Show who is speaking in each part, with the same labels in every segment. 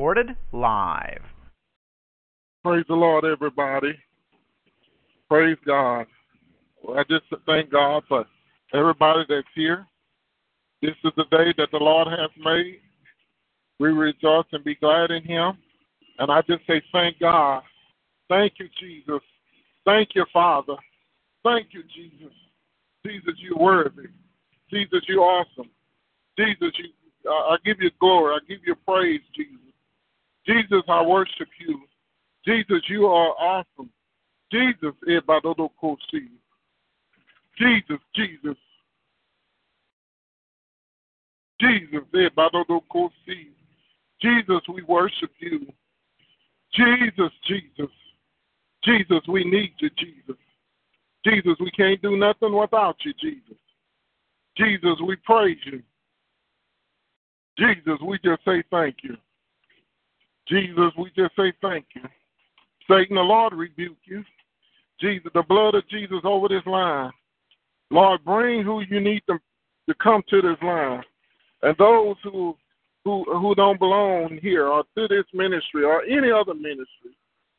Speaker 1: Recorded live.
Speaker 2: Praise the Lord, everybody. Praise God. I just thank God for everybody that's here. This is the day that the Lord has made. We rejoice and be glad in Him. And I just say, thank God. Thank you, Jesus. Thank you, Father. Thank you, Jesus. Jesus, you're worthy. Jesus, you're awesome. Jesus, you, I give you glory. I give you praise, Jesus. Jesus, I worship you. Jesus, you are awesome. Jesus, Jesus, Jesus. Jesus. Jesus, we worship you. Jesus, Jesus. Jesus, we need you, Jesus. Jesus, we can't do nothing without you, Jesus. Jesus, we praise you. Jesus, we just say thank you. Jesus, we just say thank you. Satan, the Lord rebuke you. Jesus, the blood of Jesus over this line. Lord, bring who you need them to come to this line. And those who who who don't belong here or to this ministry or any other ministry.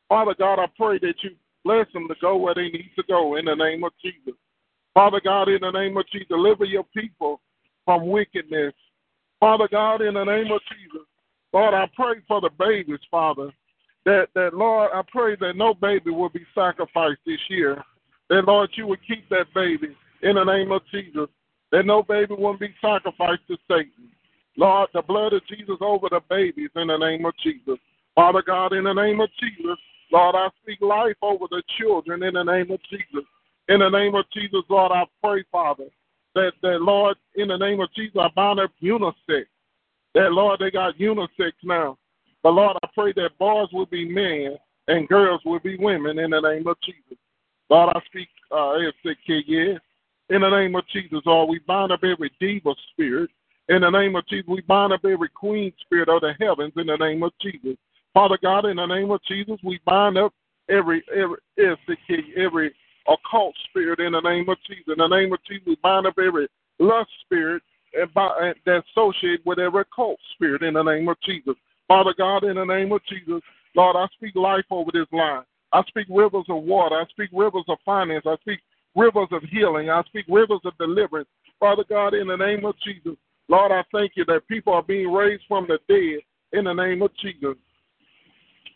Speaker 2: Father God, I pray that you bless them to go where they need to go in the name of Jesus. Father God, in the name of Jesus, deliver your people from wickedness. Father God, in the name of Jesus, Lord, I pray for the babies, Father. That that Lord, I pray that no baby will be sacrificed this year. That Lord, you would keep that baby in the name of Jesus. That no baby will be sacrificed to Satan. Lord, the blood of Jesus over the babies in the name of Jesus. Father God, in the name of Jesus, Lord, I speak life over the children in the name of Jesus. In the name of Jesus, Lord, I pray, Father, that, that Lord, in the name of Jesus, I bind up unisex. That, Lord, they got unisex now. But, Lord, I pray that boys will be men and girls will be women in the name of Jesus. Lord, I speak, uh, in the name of Jesus, Lord, we bind up every diva spirit in the name of Jesus, we bind up every queen spirit of the heavens in the name of Jesus. Father God, in the name of Jesus, we bind up every every every occult spirit in the name of Jesus. In the name of Jesus, we bind up every lust spirit and, by, and that's associated with every occult spirit in the name of Jesus. Father God, in the name of Jesus, Lord, I speak life over this line. I speak rivers of water. I speak rivers of finance. I speak rivers of healing. I speak rivers of deliverance. Father God, in the name of Jesus, Lord, I thank you that people are being raised from the dead in the name of Jesus.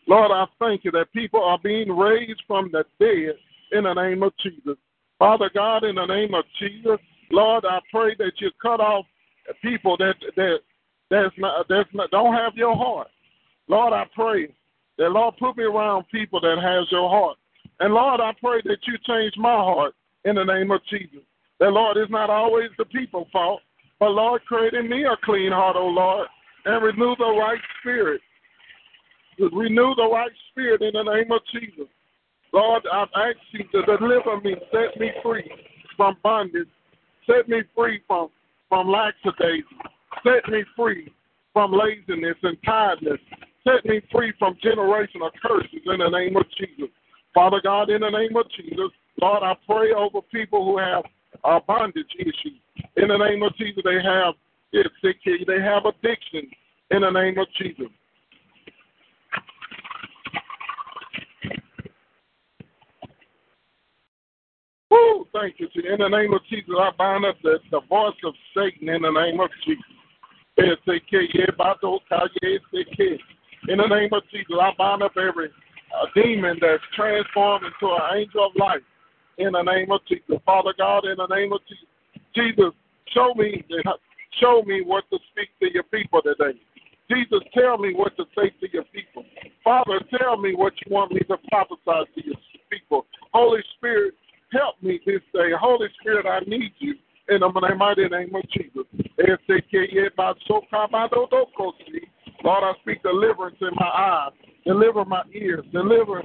Speaker 2: Lord, I thank you that people are being raised from the dead in the name of Jesus. Father God, in the name of Jesus, Lord, I pray that you cut off people that that that's not that's not don't have your heart. Lord, I pray that Lord put me around people that has your heart. And Lord, I pray that you change my heart in the name of Jesus. That Lord, it's not always the people's fault, but Lord, create in me a clean heart, O Lord, and renew the right spirit. Renew the right spirit in the name of Jesus. Lord, I ask you to deliver me, set me free from bondage, set me free from, from lackadaisy, set me free from laziness and tiredness, set me free from generational curses in the name of Jesus. Father God, in the name of Jesus, Lord, I pray over people who have uh, bondage issues. In the name of Jesus, they have they have addiction. In the name of Jesus. Woo, thank you. In the name of Jesus, I bind up the, the voice of Satan in the name of Jesus. In the name of Jesus, I bind up every uh, demon that's transformed into an angel of light. In the name of Jesus, Father God, in the name of Jesus, Jesus, show me show me what to speak to your people today. Jesus, tell me what to say to your people. Father, tell me what you want me to prophesy to your people. Holy Spirit, help me this day. Holy Spirit, I need you in the mighty name of Jesus. Lord, I speak deliverance in my eyes, deliver my ears, deliver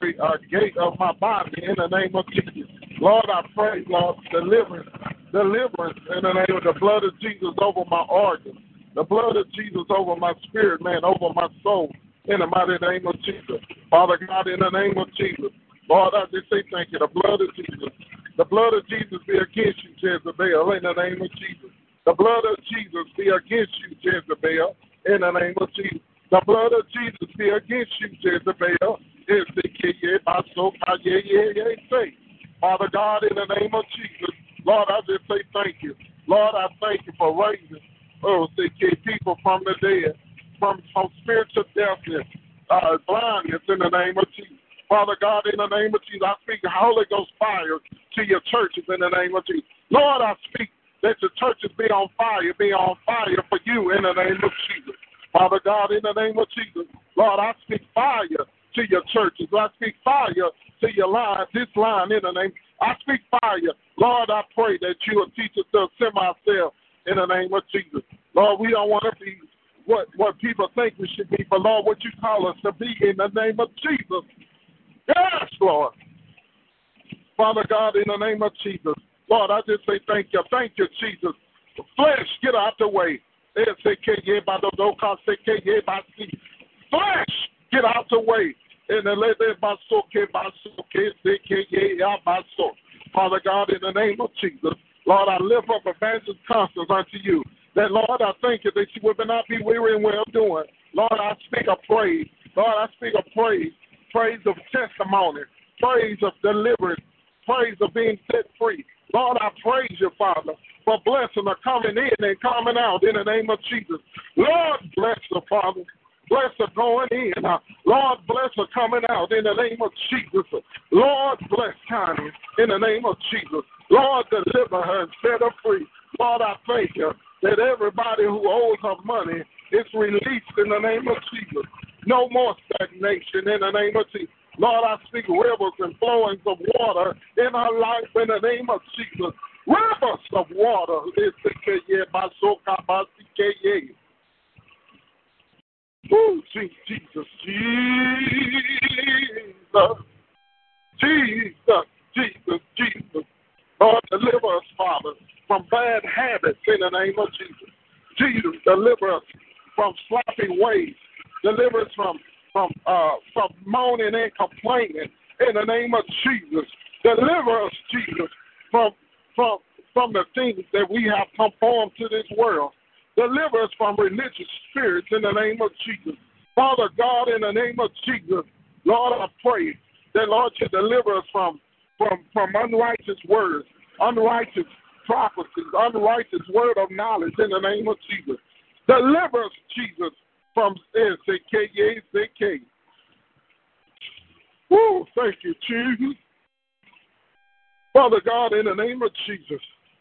Speaker 2: the uh, gate of my body in the name of Jesus. Lord, I pray, Lord, deliverance, deliverance in the name of the blood of Jesus over my organs, the blood of Jesus over my spirit, man, over my soul, in the mighty name of Jesus. Father God, in the name of Jesus. Lord, I just say thank you. The blood of Jesus. The blood of Jesus be against you, Jezebel, in the name of Jesus. The blood of Jesus be against you, Jezebel, in the name of Jesus. The blood of Jesus be against you, Jezebel. Father God, in the name of Jesus, Lord, I just say thank you. Lord, I thank you for raising oh, people from the dead, from, from spiritual deafness, uh, blindness in the name of Jesus. Father God, in the name of Jesus, I speak Holy Ghost fire to your churches in the name of Jesus. Lord, I speak that your churches be on fire, be on fire for you in the name of Jesus. Father God, in the name of Jesus, Lord, I speak fire to your churches. I speak fire to your line, this line in the name. I speak fire. Lord, I pray that you will teach us to assemble ourselves in the name of Jesus. Lord, we don't want to be what, what people think we should be, but Lord, what you call us to be in the name of Jesus. Yes, Lord. Father God, in the name of Jesus. Lord, I just say thank you. Thank you, Jesus. Flesh, get out the way. Flesh, get out the way. And. Father God, in the name of Jesus, Lord, I lift up Evangelist Constance unto you. That, Lord, I thank you that she will not be weary in well doing. Lord, I speak a praise. Lord, I speak a praise praise of testimony, praise of deliverance, praise of being set free. Lord, I praise you, Father, for blessing her coming in and coming out in the name of Jesus. Lord, bless the Father. Bless her going in. Lord, bless her coming out in the name of Jesus. Lord, bless Connie in the name of Jesus. Lord, deliver her and set her free. Lord, I thank you that everybody who owes her money is released in the name of Jesus. No more stagnation in the name of Jesus. Lord, I speak rivers and flowings of water in our life in the name of Jesus. Rivers of water. Oh, Jesus, Jesus, Jesus, Jesus, Jesus. Lord, deliver us, Father, from bad habits in the name of Jesus. Jesus, deliver us from sloppy ways Deliver us from from uh, from moaning and complaining in the name of Jesus. Deliver us, Jesus, from from from the things that we have conformed to this world. Deliver us from religious spirits in the name of Jesus. Father God, in the name of Jesus, Lord, I pray that Lord you deliver us from from from unrighteous words, unrighteous prophecies, unrighteous word of knowledge in the name of Jesus. Deliver us, Jesus, from SKK. Woo, thank you, Jesus. Father God, in the name of Jesus,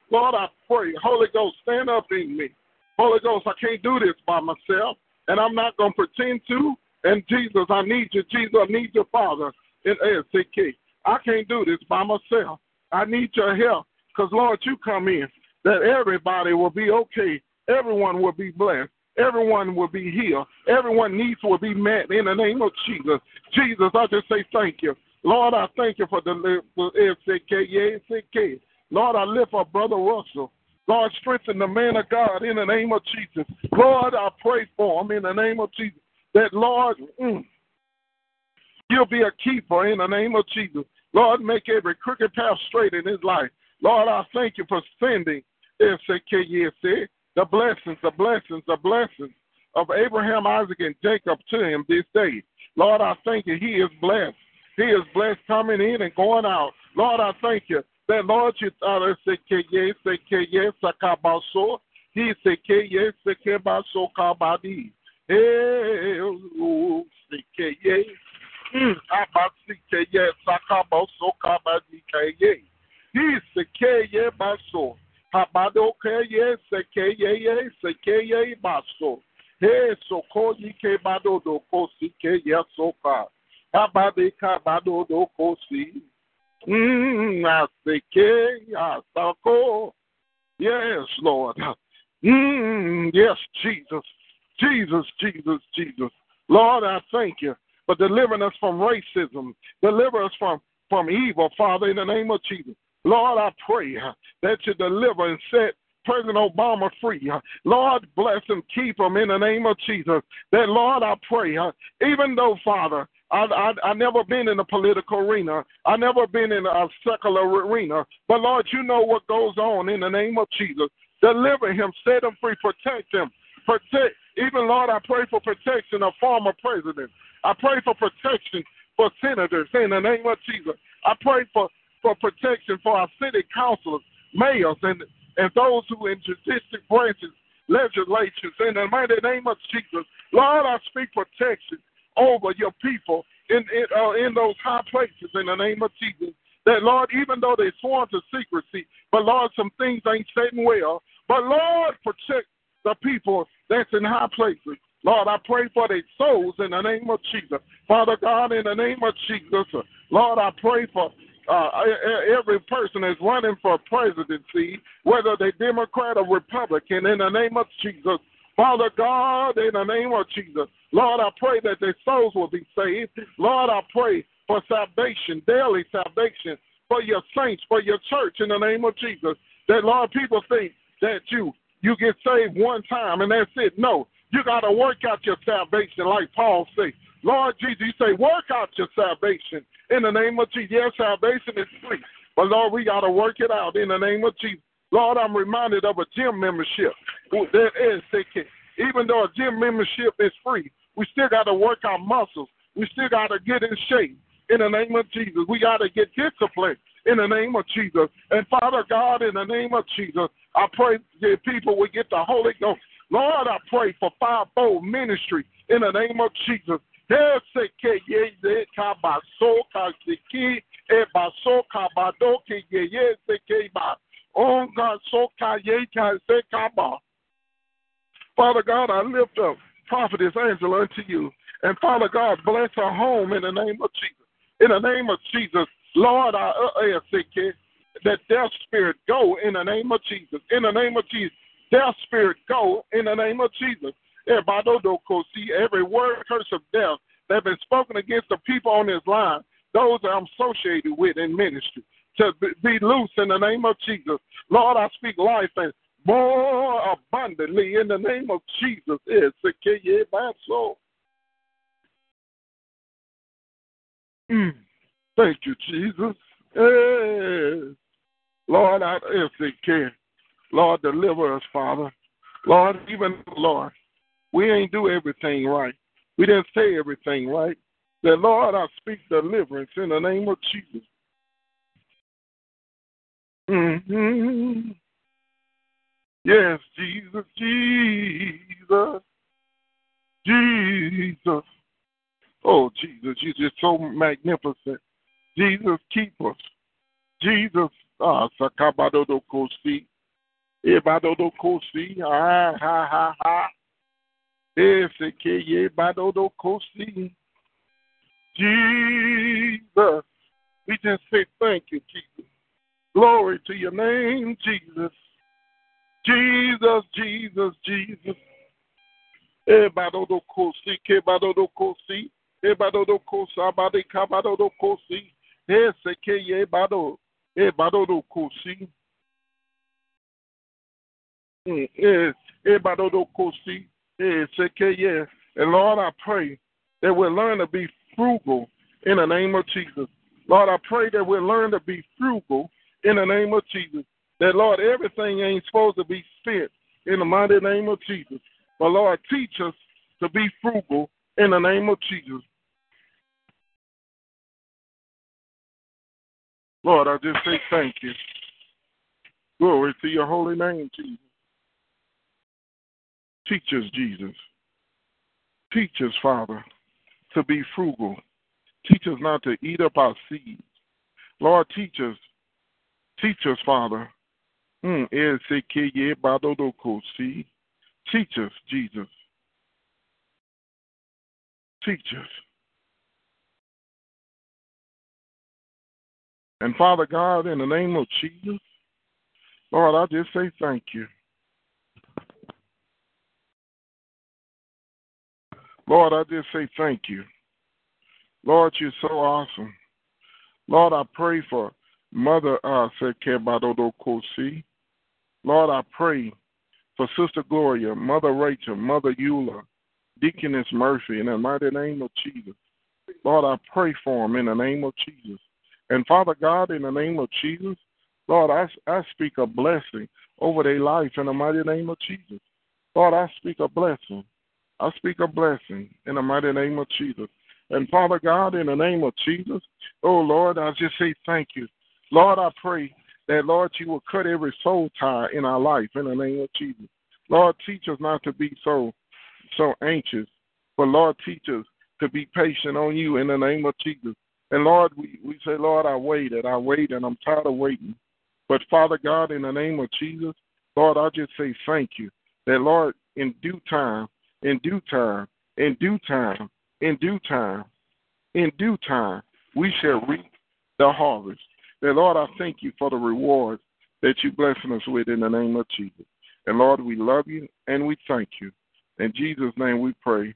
Speaker 2: Lord, I pray, Holy Ghost, stand up in me. Holy Ghost, I can't do this by myself, and I'm not going to pretend to. And Jesus, I need you. Jesus, I need your Father in SKK. I can't do this by myself. I need your help because, Lord, you come in that everybody will be okay. Everyone will be blessed. Everyone will be healed. Everyone needs will be met in the name of Jesus. Jesus, I just say thank you. Lord, I thank you for the SK. Lord, I lift up Brother Russell. Lord, strengthen the man of God in the name of Jesus. Lord, I pray for him in the name of Jesus. That, Lord, mm, you'll be a keeper in the name of Jesus. Lord, make every crooked path straight in his life. Lord, I thank you for sending SKYSA the blessings, the blessings, the blessings of Abraham, Isaac, and Jacob to him this day. Lord, I thank you. He is blessed. He is blessed coming in and going out. Lord, I thank you that Lord, you uh, thought I say yes, say yes, sakabaso. He say yes, say kebaso kabadi. Hey, say yes. Hmm, Abasi yes, sakabaso kabadi kaye. He say yes, baso. Habado keye sekeye sekeye baso. He soko yike bado do kosi ke yasoka. Habade ka bado do kosi. Mm, aseke asako. Yes, Lord. Mm, yes, Jesus. Jesus, Jesus, Jesus. Lord, I thank you for delivering us from racism. Deliver us from, from evil, Father, in the name of Jesus. Lord, I pray that you deliver and set President Obama free. Lord, bless him, keep him in the name of Jesus. That, Lord, I pray, even though, Father, I, I, I never been in the political arena. I never been in a secular arena. But Lord, you know what goes on in the name of Jesus. Deliver him, set him free, protect him. Protect, even Lord, I pray for protection of former presidents. I pray for protection for senators in the name of Jesus. I pray for, for protection for our city councilors, mayors, and, and those who in judicial branches, legislatures, in the mighty name of Jesus. Lord, I speak protection over your people in in, uh, in those high places in the name of Jesus. That Lord, even though they sworn to secrecy, but Lord, some things ain't sitting well. But Lord, protect the people that's in high places. Lord, I pray for their souls in the name of Jesus. Father God, in the name of Jesus, Lord, I pray for uh, every person is running for presidency, whether they're Democrat or Republican, in the name of Jesus. Father God, in the name of Jesus, Lord, I pray that their souls will be saved. Lord, I pray for salvation, daily salvation for your saints, for your church in the name of Jesus. That, Lord, people think that you you get saved one time and that's it. No, you got to work out your salvation, like Paul said. Lord Jesus, you say, work out your salvation in the name of Jesus. Yes, salvation is free, but Lord, we got to work it out in the name of Jesus. Lord, I'm reminded of a gym membership. That is, even though a gym membership is free, we still got to work our muscles. We still got to get in shape in the name of Jesus. We got to get disciplined in the name of Jesus. And Father God, in the name of Jesus, I pray that people will get the Holy Ghost. Lord, I pray for fivefold ministry in the name of Jesus. Father God, I lift up Prophetess Angela unto you. And Father God, bless her home in the name of Jesus. In the name of Jesus, Lord, I uh, uh, that death spirit go in the name of Jesus. In the name of Jesus, death spirit go in the name of Jesus. Every word curse of death that has been spoken against the people on this line, those that I'm associated with in ministry, to be loose in the name of Jesus. Lord, I speak life and more abundantly in the name of Jesus. Mm. Thank you, Jesus. Yes. Lord, I if they can. Lord, deliver us, Father. Lord, even Lord, we ain't do everything right. We didn't say everything right. That Lord, I speak deliverance in the name of Jesus. Mm-hmm. Yes, Jesus, Jesus, Jesus. Oh, Jesus, you're just so magnificent. Jesus, keep us. Jesus, ah, Sakabadodo Kosi, Ebadodo Kosi, ah, ha, ha, ha. Jesus, we just say thank you, Jesus. Glory to your name, Jesus. Jesus, Jesus, Jesus. Ebadodo Kosi, Kebadodo Kosi, Ebadodo Kosa, Bade Kabadodo Kosi. Eseke Yebado, Ebadodo Kosi. Ebadodo Kosi. Eseke Ye. And Lord, I pray that we'll learn to be frugal in the name of Jesus. Lord, I pray that we'll learn to be frugal in the name of Jesus. That, Lord, everything ain't supposed to be spent in the mighty name of Jesus. But, Lord, teach us to be frugal in the name of Jesus. Lord, I just say thank you. Glory to your holy name, Jesus. Teach us, Jesus. Teach us, Father, to be frugal. Teach us not to eat up our seeds. Lord, teach us. Teach us, Father. Hmm, teach us, Jesus. Teach us. And Father God, in the name of Jesus, Lord, I just say thank you. Lord, I just say thank you. Lord, you're so awesome. Lord, I pray for Mother uh Kosi. Lord, I pray for Sister Gloria, Mother Rachel, Mother Eula, Deaconess Murphy, in the mighty name of Jesus. Lord, I pray for them in the name of Jesus. And Father God, in the name of Jesus, Lord, I, I speak a blessing over their life in the mighty name of Jesus. Lord, I speak a blessing. I speak a blessing in the mighty name of Jesus. And Father God, in the name of Jesus, oh Lord, I just say thank you. Lord, I pray that, Lord, you will cut every soul tie in our life in the name of Jesus. Lord, teach us not to be so so anxious, but Lord, teach us to be patient on you in the name of Jesus. And Lord, we, we say, Lord, I waited, I waited, and I'm tired of waiting. But Father God, in the name of Jesus, Lord, I just say thank you. That Lord, in due time, in due time, in due time, in due time, in due time, we shall reap the harvest. And Lord, I thank you for the rewards that you blessing us with in the name of Jesus. And Lord, we love you and we thank you. In Jesus' name we pray.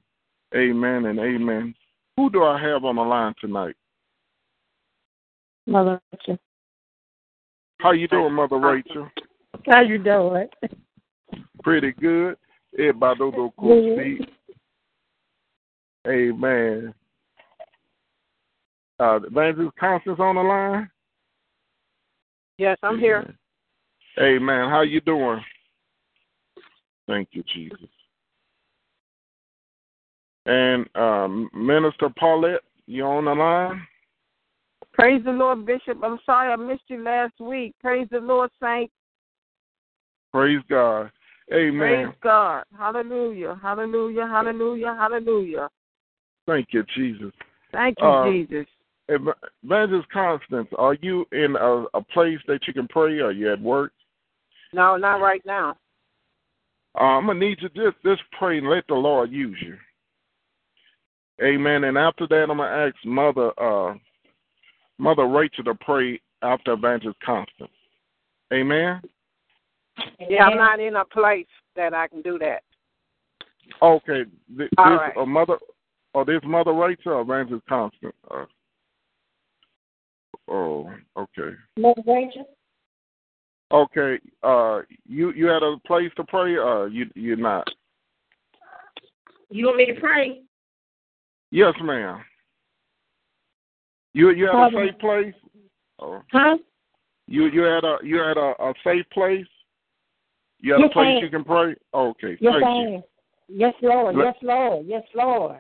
Speaker 2: Amen and amen. Who do I have on the line tonight?
Speaker 3: Mother Rachel.
Speaker 2: How you doing, Mother Rachel?
Speaker 3: How you doing?
Speaker 2: Pretty good. Everybody Amen. Uh, Evangelist Constance on the line?
Speaker 4: Yes, I'm here.
Speaker 2: Amen. How you doing? Thank you, Jesus. And um, Minister Paulette, you on the line?
Speaker 4: Praise the Lord, Bishop. I'm sorry I missed you last week. Praise the Lord, Saint.
Speaker 2: Praise God. Amen.
Speaker 4: Praise God. Hallelujah. Hallelujah. Hallelujah. Hallelujah.
Speaker 2: Thank you, Jesus.
Speaker 4: Thank you, uh, Jesus.
Speaker 2: Evangelist Constance, are you in a, a, place that you can pray? Are you at work?
Speaker 4: No, not right now.
Speaker 2: Uh, I'm gonna need you just just pray and let the Lord use you. Amen. And after that, I'm gonna ask Mother uh, Mother Rachel to pray after Evangelist Constance. Amen.
Speaker 4: Yeah, I'm not in a place that I can do that.
Speaker 2: Okay. This,
Speaker 4: All right.
Speaker 2: uh, mother, oh, this Mother Rachel or Evangelist Constance? Uh, oh, okay.
Speaker 3: Mother Rachel.
Speaker 2: Okay. Uh, you you had a place to pray? or you you're not.
Speaker 3: You want me to pray?
Speaker 2: Yes, ma'am. You you had a safe place?
Speaker 3: Oh. Huh?
Speaker 2: You you had a you had a, a safe place? You have yes, a place you can pray? okay.
Speaker 3: Yes,
Speaker 2: Thank
Speaker 3: I
Speaker 2: you.
Speaker 3: Yes, Lord. Let, yes, Lord. Yes, Lord.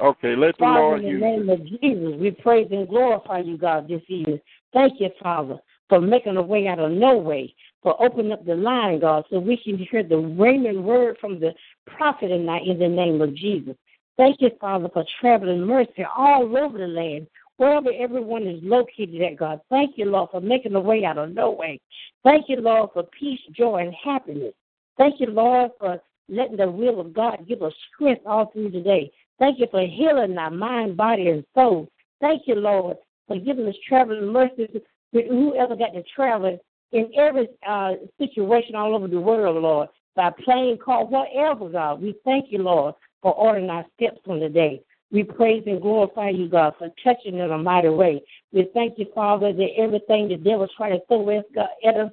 Speaker 2: Okay, let the
Speaker 3: Father,
Speaker 2: Lord
Speaker 3: in the name of Jesus, we praise and glorify you, God, this evening. Thank you, Father, for making a way out of no way, for opening up the line, God, so we can hear the ringing word from the prophet tonight in the name of Jesus. Thank you, Father, for traveling mercy all over the land, wherever everyone is located at, God. Thank you, Lord, for making a way out of no way. Thank you, Lord, for peace, joy, and happiness. Thank you, Lord, for letting the will of God give us strength all through the day. Thank you for healing our mind, body, and soul. Thank you, Lord, for giving us traveling mercies with whoever got to travel in every uh, situation all over the world, Lord, by plane, car, whatever, God. We thank you, Lord, for ordering our steps on the day. We praise and glorify you, God, for touching in a mighty way. We thank you, Father, that everything the devil try to throw at us,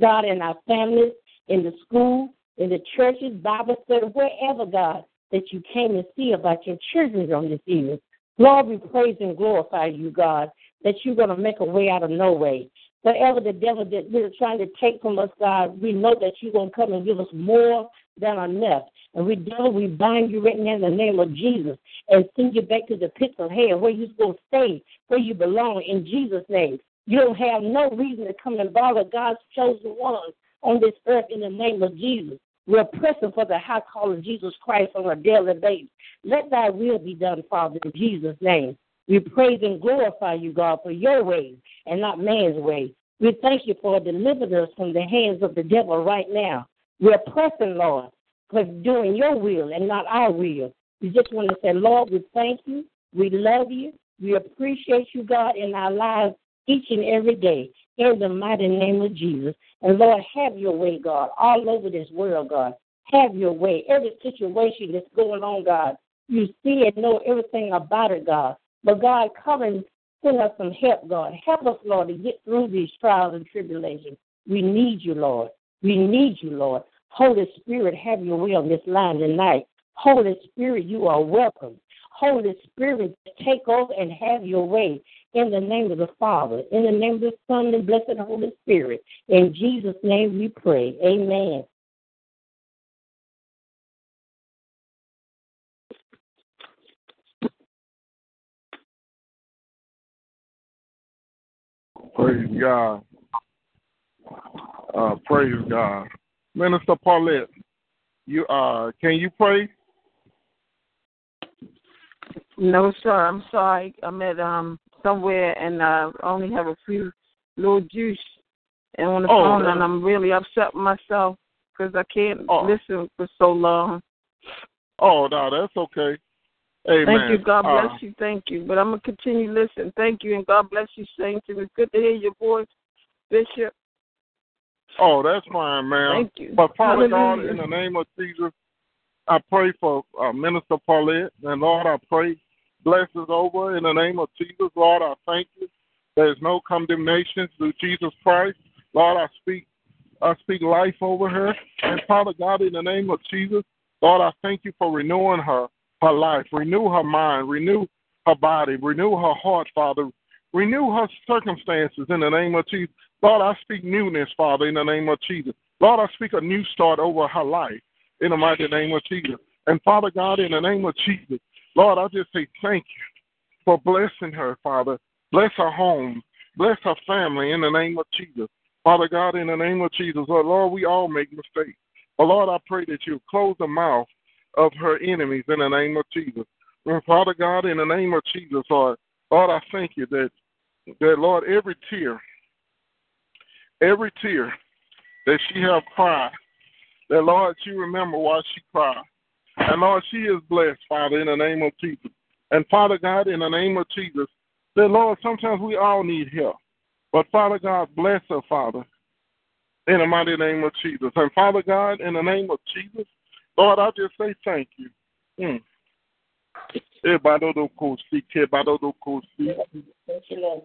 Speaker 3: God, in our families, in the school, in the churches, Bible study, wherever, God, that you came to see about your children on this evening. Lord, we praise and glorify you, God, that you're going to make a way out of no way. Whatever the devil that we're trying to take from us, God, we know that you're going to come and give us more than enough. And we devil, we bind you right now in the name of Jesus and send you back to the pits of hell where you're supposed to stay, where you belong in Jesus' name. You don't have no reason to come and bother God's chosen ones on this earth in the name of Jesus. We're pressing for the high call of Jesus Christ on a daily basis. Let thy will be done, Father, in Jesus' name. We praise and glorify you, God, for your ways and not man's ways. We thank you for delivering us from the hands of the devil right now. We're pressing, Lord, for doing your will and not our will. We just want to say, Lord, we thank you. We love you. We appreciate you, God, in our lives each and every day. in the mighty name of Jesus. And Lord, have your way, God, all over this world, God. Have your way. Every situation that's going on, God, you see and know everything about it, God. But God, come and send us some help, God. Help us, Lord, to get through these trials and tribulations. We need you, Lord. We need you, Lord. Holy Spirit, have your way on this line tonight. Holy Spirit, you are welcome. Holy Spirit, take over and have your way in the name of the Father, in the name of the Son, and blessed Holy Spirit. In Jesus' name we pray. Amen.
Speaker 2: Praise God. Uh, praise God. Minister Paulette, you uh, can you pray?
Speaker 4: No, sir. I'm sorry. I'm at um somewhere and I only have a few little juice and on the
Speaker 2: Oh,
Speaker 4: phone,
Speaker 2: uh,
Speaker 4: and I'm really upset with myself because I can't
Speaker 2: Oh.
Speaker 4: listen for so long.
Speaker 2: Oh no, that's okay. Amen.
Speaker 4: Thank you. God
Speaker 2: Uh,
Speaker 4: bless you. Thank you. But I'm gonna continue listening. Thank you, and God bless you, Saints. It was good to hear your voice, Bishop.
Speaker 2: Oh, that's fine, man.
Speaker 4: Thank you.
Speaker 2: But Father God, in the name of Jesus, I pray for uh, Minister Paulette, and Lord, I pray blessings over in the name of Jesus. Lord, I thank you. There is no condemnation through Jesus Christ. Lord, I speak, I speak life over her, and Father God, in the name of Jesus, Lord, I thank you for renewing her, her life, renew her mind, renew her body, renew her heart, Father, renew her circumstances in the name of Jesus. Lord, I speak newness, Father, in the name of Jesus. Lord, I speak a new start over her life in the mighty name of Jesus. And Father God, in the name of Jesus, Lord, I just say thank you for blessing her, Father. Bless her home. Bless her family in the name of Jesus. Father God, in the name of Jesus, Lord, we all make mistakes. But Lord, I pray that you close the mouth of her enemies in the name of Jesus. And Father God, in the name of Jesus, Lord, Lord, I thank you that, that Lord, every tear, every tear that she have cried, that Lord, she remember why she cried. And Lord, she is blessed, Father, in the name of Jesus. And Father God, in the name of Jesus, that Lord, sometimes we all need help. But Father God, bless her, Father, in the mighty name of Jesus. And Father God, in the name of Jesus, Lord, I just say thank you. Mm. Ebadodokosi,
Speaker 3: Thank you, Lord.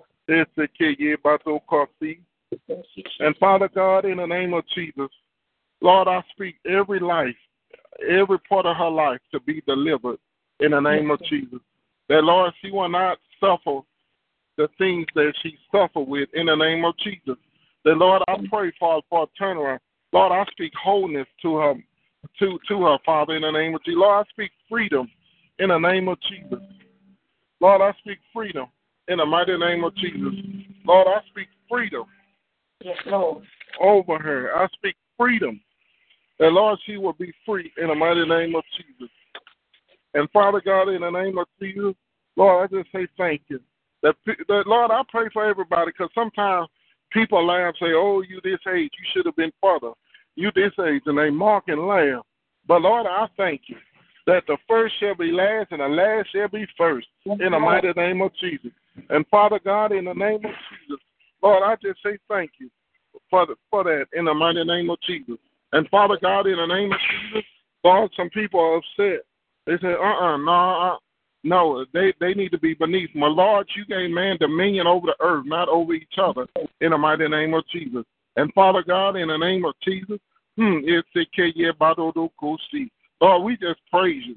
Speaker 2: And Father God, in the name of Jesus, Lord, I speak every life, every part of her life to be delivered in the name of Jesus. That, Lord, she will not suffer the things that she suffered with in the name of Jesus. That, Lord, I pray for, for a turnaround. Lord, I speak wholeness to her, to, to her, Father, in the name of Jesus. Lord, I speak freedom in the name of Jesus. Lord, I speak freedom in the mighty name of Jesus. Lord, I speak freedom
Speaker 3: Yes, Lord.
Speaker 2: over her. I speak freedom. And Lord, she will be free in the mighty name of Jesus. And Father God, in the name of Jesus, Lord, I just say thank you. That, that Lord, I pray for everybody because sometimes people laugh, say, "Oh, you this age, you should have been further. You this age," and they mock and laugh. But Lord, I thank you that the first shall be last and the last shall be first in the mighty name of Jesus. And Father God, in the name of Jesus, Lord, I just say thank you for the, for that in the mighty name of Jesus. And Father God, in the name of Jesus, Lord, some people are upset. They say, uh-uh, no, uh, no, they they need to be beneath. My Lord, you gave man dominion over the earth, not over each other, in the mighty name of Jesus. And Father God, in the name of Jesus, hmm, Lord, we just praise you.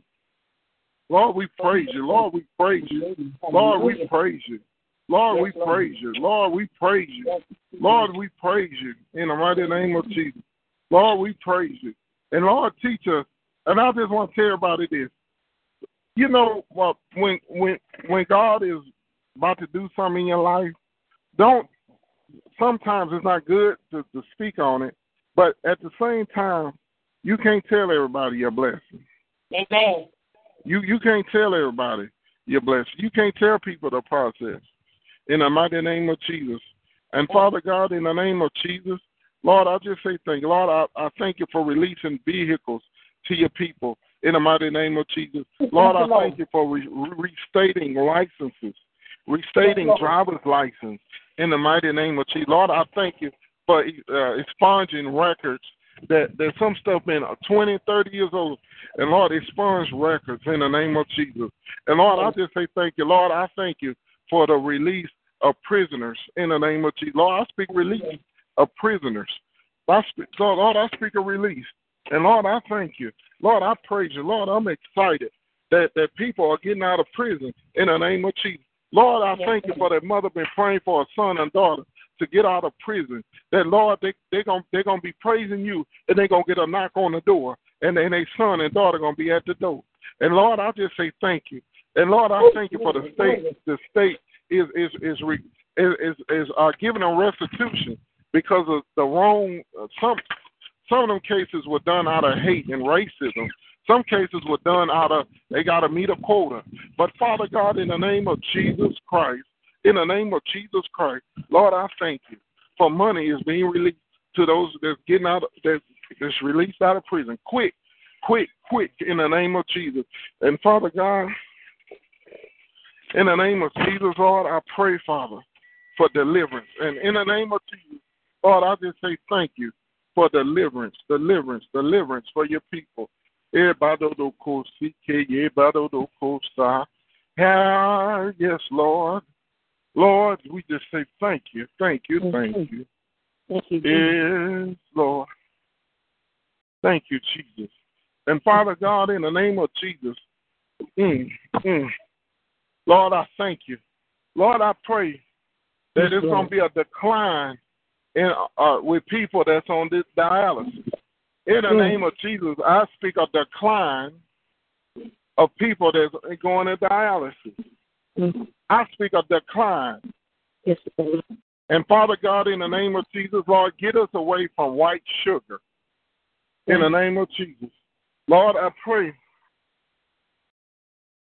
Speaker 2: Lord, we praise you. Lord, we praise you. Lord, we praise you. Lord, we praise you. Lord, we praise you. Lord, we praise you in the mighty name of Jesus. Lord, we praise you. And Lord, teach us. And I just want to tell everybody this. You know, when when when God is about to do something in your life, don't. Sometimes it's not good to, to speak on it, but at the same time, you can't tell everybody your blessing.
Speaker 3: Amen.
Speaker 2: You you can't tell everybody your blessing. You can't tell people the process. In the mighty name of Jesus. And Father God, in the name of Jesus, Lord, I just say thank you. Lord, I, I thank you for releasing vehicles to your people in the mighty name of Jesus. Lord, I thank you for re- restating licenses, restating driver's license in the mighty name of Jesus. Lord, I thank you for uh, expunging records that that some stuff been 20, 30 years old. And Lord, expunge records in the name of Jesus. And Lord, I just say thank you. Lord, I thank you for the release of prisoners in the name of Jesus. Lord, I speak release of prisoners. I speak, Lord, Lord, I speak a release. And Lord, I thank you. Lord, I praise you. Lord, I'm excited that, that people are getting out of prison in the name of Jesus. Lord, I thank you for that mother been praying for a son and daughter to get out of prison. That Lord, they they gonna they're gonna be praising you and they're gonna get a knock on the door and then their son and daughter gonna be at the door. And Lord, I just say thank you. And Lord, I thank you for the state. The state is is is re, is is uh, giving them restitution because of the wrong. Uh, some some of them cases were done out of hate and racism. Some cases were done out of they got to meet a quota. But Father God, in the name of Jesus Christ, in the name of Jesus Christ, Lord, I thank you for money is being released to those that's getting out of, that's, that's released out of prison. Quick, quick, quick, in the name of Jesus. And Father God, in the name of Jesus, Lord, I pray, Father, for deliverance. And in the name of Jesus, Lord, I just say thank you for deliverance, deliverance, deliverance for your people. Yes, Lord. Lord, we just say thank you, thank you, thank you.
Speaker 3: Thank you,
Speaker 2: Yes, Lord. Thank you, Jesus. And Father God, in the name of Jesus, mm, mm, Lord, I thank you. Lord, I pray that there's going to be a decline in uh, with people that's on this dialysis. In the name of Jesus, I speak a decline of people that's going to dialysis.
Speaker 3: Mm-hmm.
Speaker 2: I speak a decline.
Speaker 3: Yes, Lord.
Speaker 2: And Father God, in the name of Jesus, Lord, get us away from white sugar. In the name of Jesus. Lord, I pray,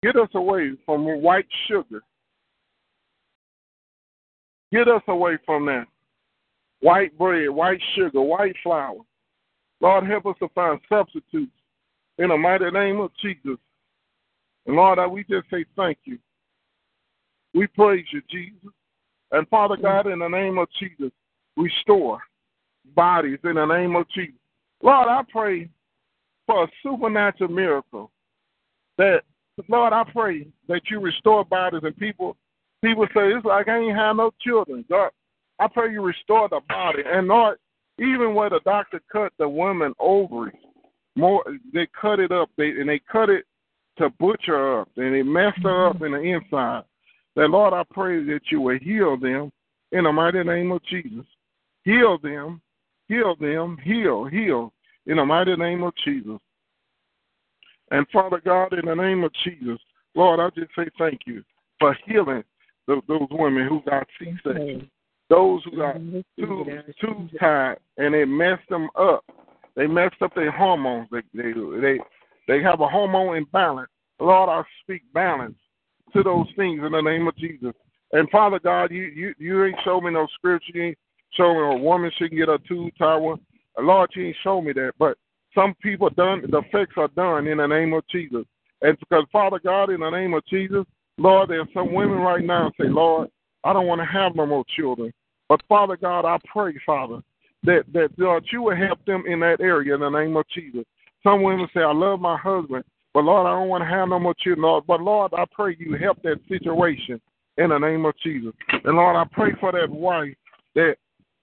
Speaker 2: get us away from white sugar. Get us away from that. White bread, white sugar, white flour. Lord, help us to find substitutes in the mighty name of Jesus. And Lord, we just say thank you. We praise you, Jesus. And Father God, in the name of Jesus, restore bodies in the name of Jesus. Lord, I pray for a supernatural miracle. That Lord, I pray that you restore bodies and people people say it's like I ain't have no children. God, I pray you restore the body. And Lord, even where the doctor cut the woman ovaries, more they cut it up, they and they cut it to butcher her up and they messed her up mm-hmm. in the inside. That Lord, I pray that you will heal them in the mighty name of Jesus. Heal them, heal them, heal, heal in the mighty name of Jesus. And Father God, in the name of Jesus, Lord, I just say thank you for healing those, those women who got C-section, those who got too too tired, and it messed them up. They messed up their hormones. They they they they have a hormone imbalance. Lord, I speak balance to those things in the name of Jesus. And Father God, you you you ain't show me no scripture. You ain't show me a woman should get a two tower. Lord, you ain't show me that. But some people done the effects are done in the name of Jesus. And because Father God, in the name of Jesus, Lord, there's some women right now say, Lord, I don't want to have no more children. But Father God, I pray, Father, that that Lord, you will help them in that area in the name of Jesus. Some women say, I love my husband, but Lord, I don't want to have no more children, Lord. But Lord, I pray you help that situation in the name of Jesus. And Lord, I pray for that wife that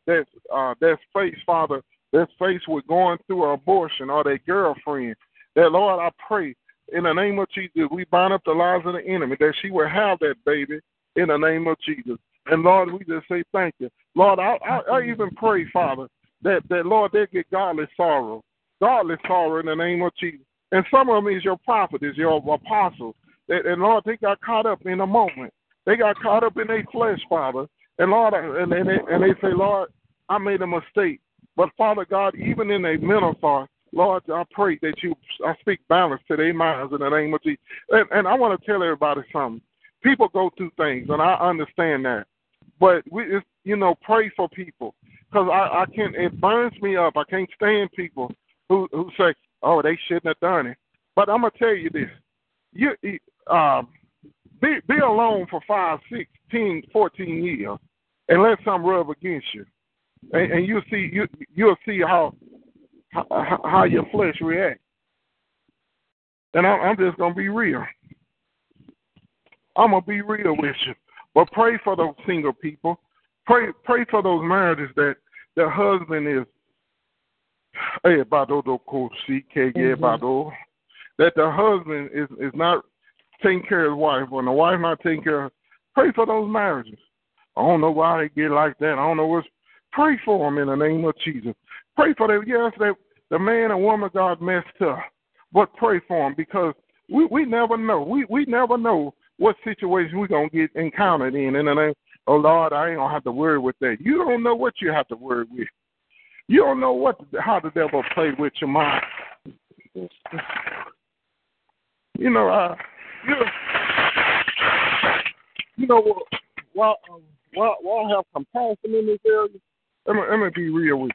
Speaker 2: that uh that's faced, Father, that's faced with going through an abortion or their girlfriend. That Lord, I pray in the name of Jesus, we bind up the lies of the enemy, that she will have that baby in the name of Jesus. And Lord, we just say thank you. Lord, I, I, I even pray, Father, that, that Lord, they get godly sorrow. Godly sorrow in the name of Jesus. And some of them is your prophet, is your apostles. And Lord, they got caught up in a moment. They got caught up in their flesh, Father. And Lord, and, and, they, and they say, Lord, I made a mistake. But Father God, even in their mental thought, Lord, I pray that you, I speak balance to their minds in the name of Jesus. And, and I want to tell everybody something. People go through things, and I understand that. But we, it's, you know, pray for people because I, I can't. It burns me up. I can't stand people who who say, "Oh, they shouldn't have done it." But I'm gonna tell you this: you um, be be alone for five, six, ten, fourteen years. and let some rub against you, and, and you see you you'll see how how, how your flesh reacts. And I'm, I'm just gonna be real. I'm gonna be real with you. But pray for those single people. Pray pray for those marriages that their husband is eh, do mm-hmm. bado that the husband is is not taking care of his wife or the wife not taking care of pray for those marriages. I don't know why they get like that. I don't know what's pray for them in the name of Jesus. Pray for them. Yes, that the man and woman God messed up. But pray for them because we, we never know. We we never know what situation we're gonna get encountered in. And then, oh Lord, I ain't gonna have to worry with that. You don't know what you have to worry with. You don't know what how the devil play with your mind. You know, uh, you, you know what? While um, while while I have compassion in this area, let me, let me be real with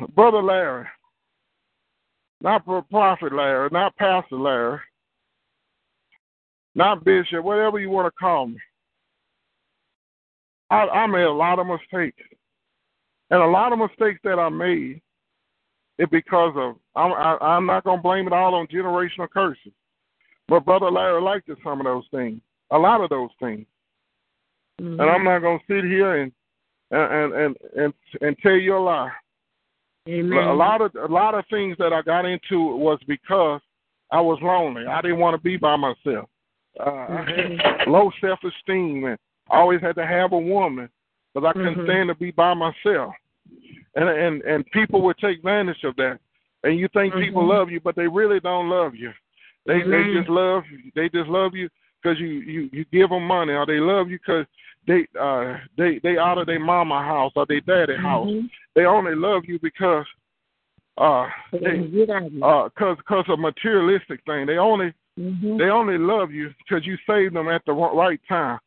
Speaker 2: you, brother Larry. Not for prophet Larry, not pastor Larry, not bishop, whatever you want to call me. I, I made a lot of mistakes, and a lot of mistakes that I made is because of I'm I, I'm not gonna blame it all on generational curses, but brother Larry liked some of those things, a lot of those things, mm-hmm. and I'm not gonna sit here and and and and and tell you a lie.
Speaker 3: Amen.
Speaker 2: A lot of a lot of things that I got into was because I was lonely. I didn't want to be by myself. Uh, mm-hmm. low self esteem, and I always had to have a woman because I couldn't mm-hmm. stand to be by myself. And and and people would take advantage of that. And you think mm-hmm. people love you, but they really don't love you. They they just love they just love you because you you you give them money, or they love you because they uh they they out of their mama house or their daddy house. They only love you because uh they uh cause cause of materialistic thing. They only Mm-hmm. They only love you because you saved them at the right time.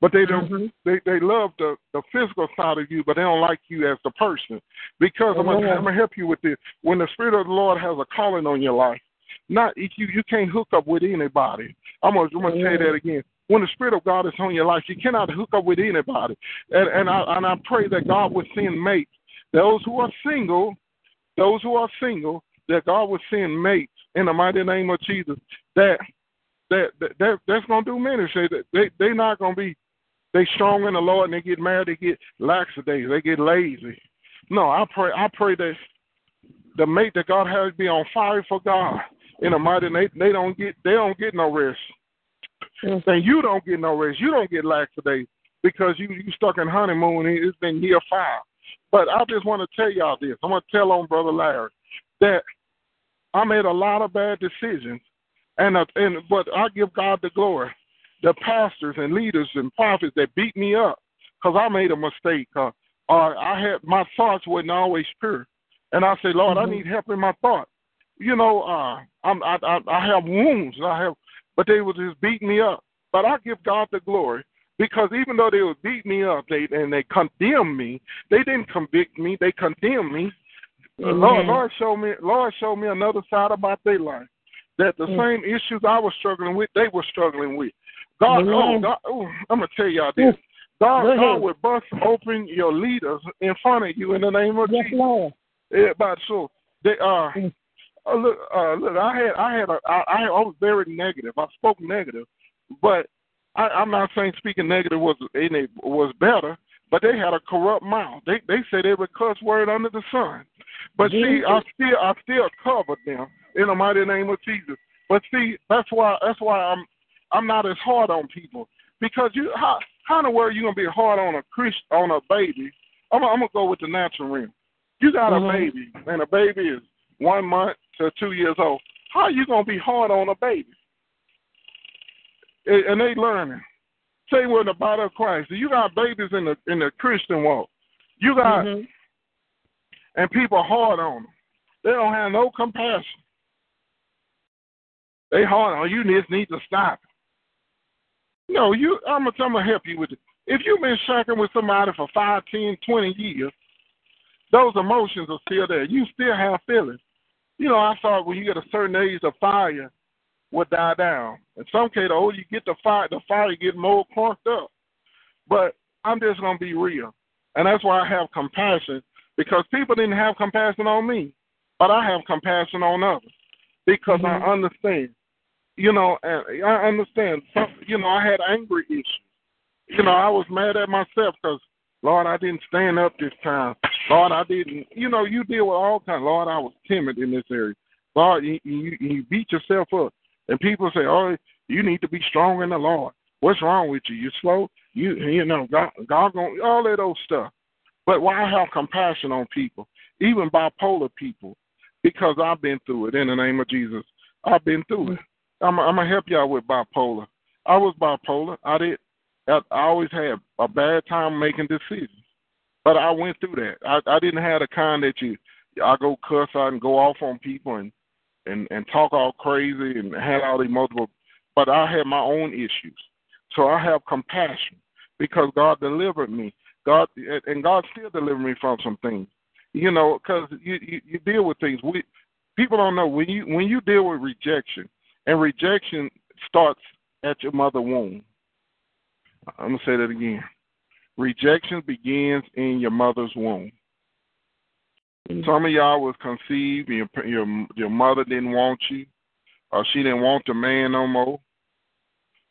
Speaker 2: But they don't. Mm-hmm. They they love the the physical side of you, but they don't like you as the person. Because mm-hmm. I'm, gonna, I'm gonna help you with this. When the Spirit of the Lord has a calling on your life, not if you you can't hook up with anybody. I'm gonna, I'm gonna say that again. When the Spirit of God is on your life, you cannot hook up with anybody. And and I and I pray that God would send mates. Those who are single, those who are single, that God would send mates in the mighty name of Jesus that that that, that's gonna do ministry. They they not gonna be they strong in the Lord and they get married, they get lackadays, they get lazy. No, I pray I pray that the mate that God has be on fire for God in the mighty name. They don't get they don't get no rest. Mm. And you don't get no rest. You don't get lackadays because you you stuck in honeymoon. It's been year five. But I just want to tell y'all this. I'm gonna tell on brother Larry that I made a lot of bad decisions and uh, and but I give God the glory. The pastors and leaders and prophets that beat me up because I made a mistake. Uh, or I had my thoughts weren't always pure, and I say, Lord, mm-hmm. I need help in my thought. You know, uh, I'm, I, I I have wounds. I have, but they would just beat me up. But I give God the glory because even though they would beat me up, they and they condemn me. They didn't convict me. They condemned me. Mm-hmm. Lord, Lord, show me, Lord, show me another side about their life that the mm. same issues I was struggling with, they were struggling with. God, oh, God oh, I'm gonna tell y'all this. God, God would bust open your leaders in front of you in the name of
Speaker 3: yes,
Speaker 2: Jesus.
Speaker 3: Lord.
Speaker 2: Yeah, but so they uh, mm. Uh look uh look I had I had a I, I was very negative. I spoke negative, but I, I'm not saying speaking negative was any was better, but they had a corrupt mouth. They they said every cuss word under the sun. But see, I still I still covered them in the mighty name of Jesus. But see, that's why that's why I'm I'm not as hard on people because you how how in the world you gonna be hard on a Christ on a baby? I'm, I'm gonna go with the natural realm. You got mm-hmm. a baby and a baby is one month to two years old. How are you gonna be hard on a baby? And they learning. Say we're in the body of Christ. You got babies in the in the Christian walk. You got mm-hmm. and people hard on them. They don't have no compassion. They hard on you. Just need to stop. No, you. I'm gonna, I'm gonna help you with it. If you've been shaking with somebody for five, ten, twenty years, those emotions are still there. You still have feelings. You know, I thought when you get a certain age, the fire would die down. In some cases, the older you get, the fire, the fire get more cranked up. But I'm just gonna be real, and that's why I have compassion because people didn't have compassion on me, but I have compassion on others because mm-hmm. I understand. You know, and I understand. Some, you know, I had angry issues. You know, I was mad at myself because Lord, I didn't stand up this time. Lord, I didn't. You know, you deal with all kinds. Lord, I was timid in this area. Lord, you, you, you beat yourself up, and people say, "Oh, you need to be strong in the Lord." What's wrong with you? You slow? You you know God God going all of those stuff. But why have compassion on people, even bipolar people, because I've been through it. In the name of Jesus, I've been through it. I'm I'm gonna help y'all with bipolar. I was bipolar. I did. I always had a bad time making decisions, but I went through that. I I didn't have the kind that you I go cuss out and go off on people and and and talk all crazy and had all these multiple. But I had my own issues, so I have compassion because God delivered me. God and God still delivered me from some things. You know, because you, you you deal with things. We people don't know when you when you deal with rejection, and rejection starts at your mother womb. I'm gonna say that again. Rejection begins in your mother's womb. Mm-hmm. Some of y'all was conceived, your your your mother didn't want you, or she didn't want the man no more,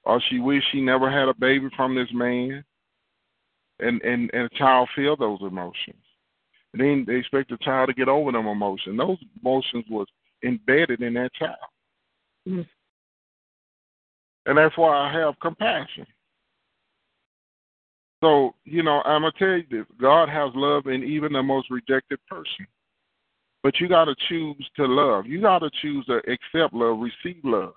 Speaker 2: or she wished she never had a baby from this man, and and and a child feel those emotions. And then they expect the child to get over them emotions. Those emotions was embedded in that child. Mm-hmm. And that's why I have compassion. So, you know, I'm going to tell you this God has love in even the most rejected person. But you got to choose to love. You got to choose to accept love, receive love.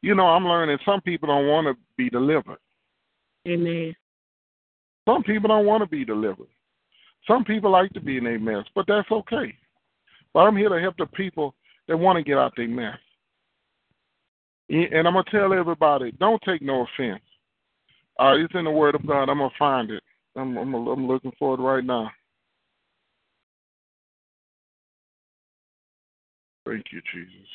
Speaker 2: You know, I'm learning some people don't want to be delivered.
Speaker 3: Amen.
Speaker 2: Some people don't want to be delivered. Some people like to be in a mess, but that's okay. But I'm here to help the people that want to get out their mess. And I'm going to tell everybody don't take no offense. Uh, it's in the Word of God. I'm to find it. I'm, I'm, I'm looking for it right now. Thank you, Jesus.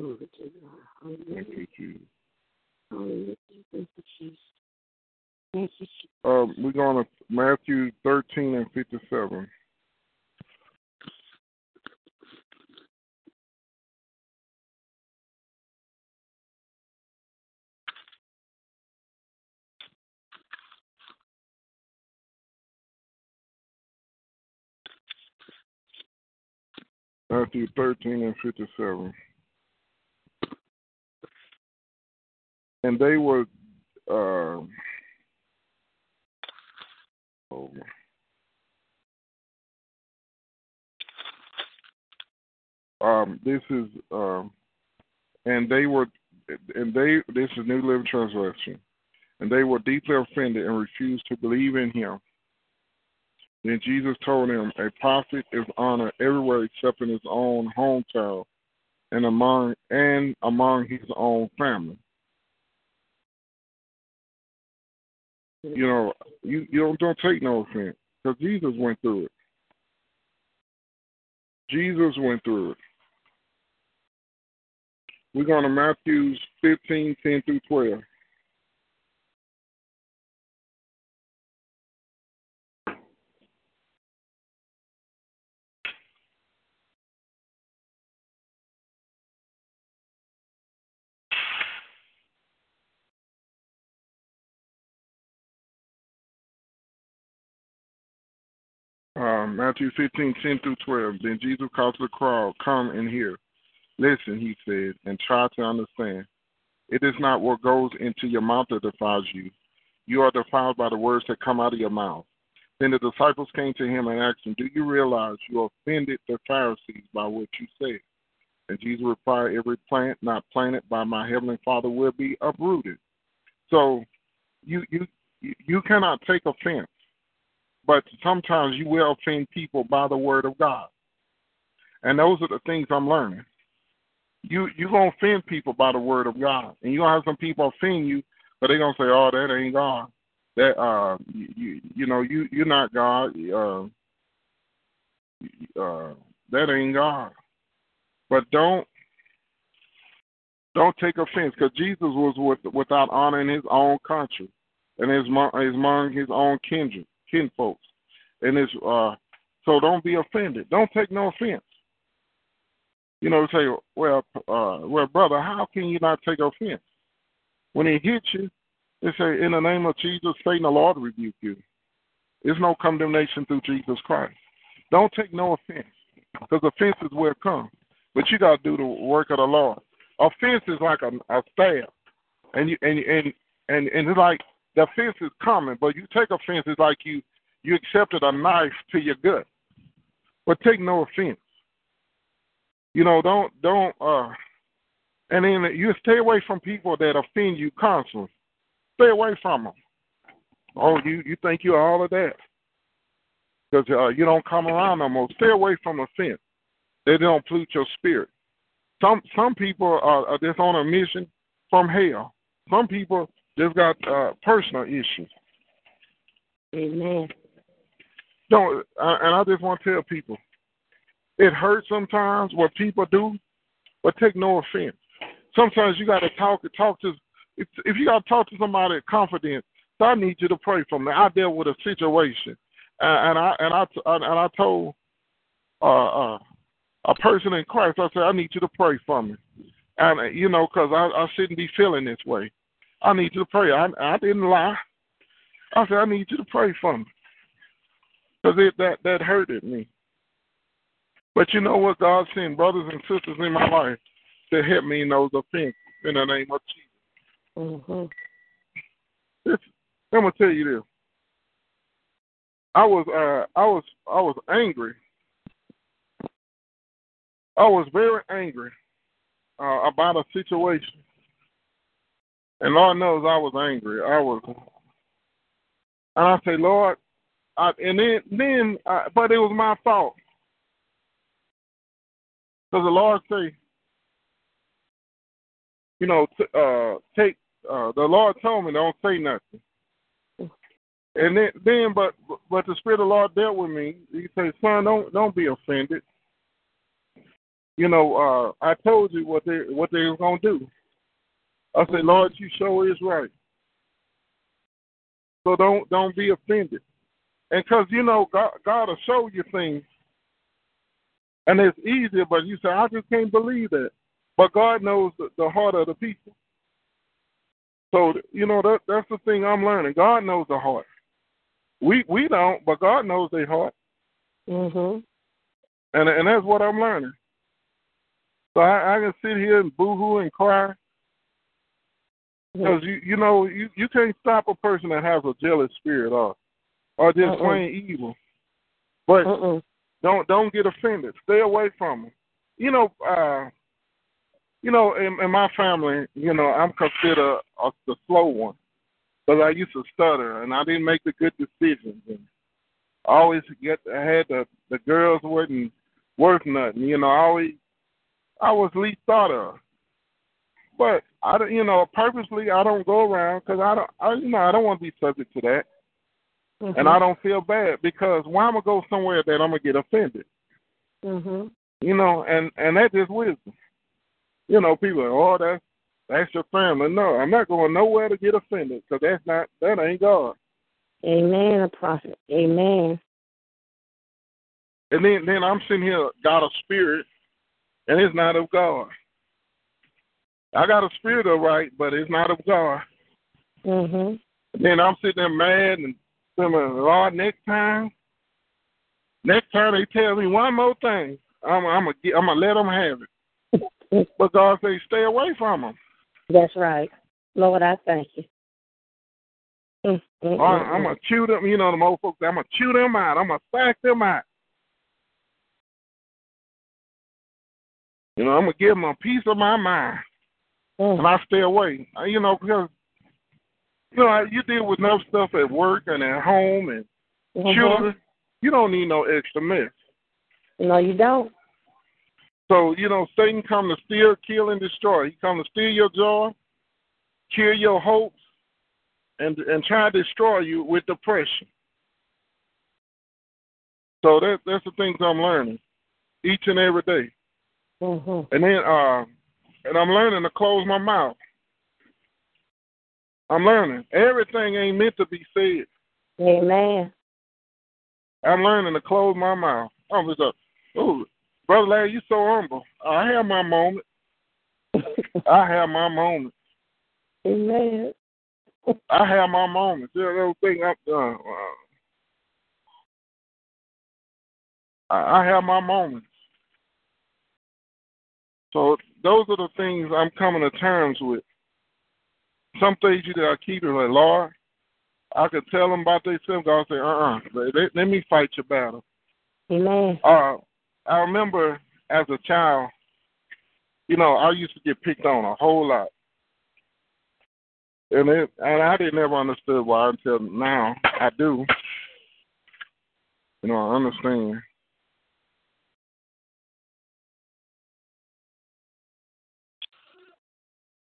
Speaker 3: Glory to God. Thank you, Jesus. Hallelujah. Thank you, Jesus. Thank you, Jesus.
Speaker 2: Um, we're going to Matthew 13 and 57. Matthew 13 and 57. And they were uh, oh, um, this is um, and they were and they this is New Living Translation, and they were deeply offended and refused to believe in him. Then Jesus told them, "A prophet is honored everywhere except in his own hometown and among and among his own family." You know, you you don't don't take no offense because Jesus went through it. Jesus went through it. We're going to Matthew's 15, 10 through 12. Um, Matthew 15, 10 through 12. Then Jesus called to the crowd, Come and hear. Listen, he said, and try to understand. It is not what goes into your mouth that defiles you. You are defiled by the words that come out of your mouth. Then the disciples came to him and asked him, Do you realize you offended the Pharisees by what you said? And Jesus replied, Every plant not planted by my heavenly Father will be uprooted. So you you you cannot take offense but sometimes you will offend people by the word of God. And those are the things I'm learning. You you gonna offend people by the word of God, and you're gonna have some people offend you, but they're gonna say, "Oh, that ain't God." That uh, you you, you know you you're not God. Uh, uh, that ain't God. But don't don't take offense, because Jesus was with, without honor in his own country, and his among his own kindred, kinfolks, and it's uh. So don't be offended. Don't take no offense. You know, say, well, uh, well, brother, how can you not take offense when he hits you? They say, in the name of Jesus, Satan, the Lord rebuke you. There's no condemnation through Jesus Christ. Don't take no offense, because offense is where it comes. But you got to do the work of the Lord. Offense is like a, a stab, and you and and and and it's like the offense is coming, but you take offense it's like you you accepted a knife to your gut. But take no offense. You know, don't don't uh and then you stay away from people that offend you constantly. Stay away from them. Oh, you you think you're all of that because uh, you don't come around no more. Stay away from offense. They don't pollute your spirit. Some some people are, are just on a mission from hell. Some people just got uh, personal issues.
Speaker 3: Amen.
Speaker 2: Don't uh, and I just want to tell people, it hurts sometimes what people do, but take no offense. Sometimes you got to talk talk to if, if you got to talk to somebody confident. So I need you to pray for me. I dealt with a situation, and, and I and I and I told uh, uh, a person in Christ, I said, I need you to pray for me, and you know, because I, I shouldn't be feeling this way. I need you to pray. I I didn't lie. I said, I need you to pray for me, because that that hurted me. But you know what? God sent brothers and sisters in my life to help me in those offenses in the name of Jesus.
Speaker 3: Mm-hmm.
Speaker 2: This, I'm gonna tell you this. I was uh I was I was angry. I was very angry uh, about a situation, and Lord knows I was angry. I was, and I say, Lord, I, and then then, uh, but it was my fault. Because the Lord say, you know, t- uh, take. Uh, the Lord told me don't say nothing. And then, then, but but the Spirit of the Lord dealt with me. He said, "Son, don't don't be offended. You know, uh, I told you what they what they were gonna do." I said, "Lord, you sure is right. So don't don't be offended, and because you know God God will show you things and it's easier, but you say, I just can't believe that. But God knows the, the heart of the people. So, you know, that that's the thing I'm learning. God knows the heart. We we don't, but God knows their heart.
Speaker 3: Mhm.
Speaker 2: And and that's what I'm learning. So I, I can sit here and boohoo and cry. Because you you know you, you can't stop a person that has a jealous spirit or or just
Speaker 3: Uh-uh.
Speaker 2: plain evil. But
Speaker 3: Mm-mm.
Speaker 2: don't don't get offended. Stay away from them. You know, uh, you know, in, in my family, you know, I'm considered a, the slow one because I used to stutter and I didn't make the good decisions. And I always get I had the the girls wasn't worth nothing. You know, I always I was least thought of. But I don't, you know, purposely I don't go around because I don't, I, you know, I don't want to be subject to that,
Speaker 3: Mhm.
Speaker 2: and I don't feel bad because why am I go somewhere that I'm gonna get offended?
Speaker 3: Mhm.
Speaker 2: You know, and and that just wisdom. You know, people are, oh, that's that's your family. No, I'm not going nowhere to get offended because that's not that ain't God.
Speaker 3: Amen, a prophet. Amen.
Speaker 2: And then then I'm sitting here got a spirit, and it's not of God. I got a spirit of right, but it's not of God.
Speaker 3: Mhm.
Speaker 2: Then I'm sitting there mad and saying, Lord, next time, next time they tell me one more thing, I'm I'm gonna I'm gonna let them have it. But God says, stay away from them.
Speaker 3: That's right. Lord, I thank you. Mm, mm, mm,
Speaker 2: I'm
Speaker 3: mm.
Speaker 2: gonna chew them. You know, the old folks. I'm gonna chew them out. I'm gonna sack them out. You know, I'm gonna give them a piece of my mind, and
Speaker 3: Mm.
Speaker 2: I stay away. You know, because you know you deal with enough stuff at work and at home, and
Speaker 3: Mhm.
Speaker 2: children, you don't need no extra mess.
Speaker 3: No, you don't.
Speaker 2: So, you know, Satan come to steal, kill, and destroy. He come to steal your joy, kill your hopes, and and try to destroy you with depression. So that that's the things I'm learning each and every day.
Speaker 3: Mhm.
Speaker 2: And then uh and I'm learning to close my mouth. I'm learning. Everything ain't meant to be said.
Speaker 3: Amen.
Speaker 2: I'm learning to close my mouth. I'm just a, oh, brother Larry, you so humble. I have my moment. I have my moment.
Speaker 3: Amen.
Speaker 2: I have my moments. Those things I've done. Uh, I I have my moments. So those are the things I'm coming to terms with. Some things you that I keep it like, Lord, I could tell them about themselves. God say, uh-uh, let, let, let me fight your battle.
Speaker 3: Amen.
Speaker 2: Uh, I remember as a child, you know, I used to get picked on a whole lot. And it, and I didn't ever understood why until now. I do. You know, I understand.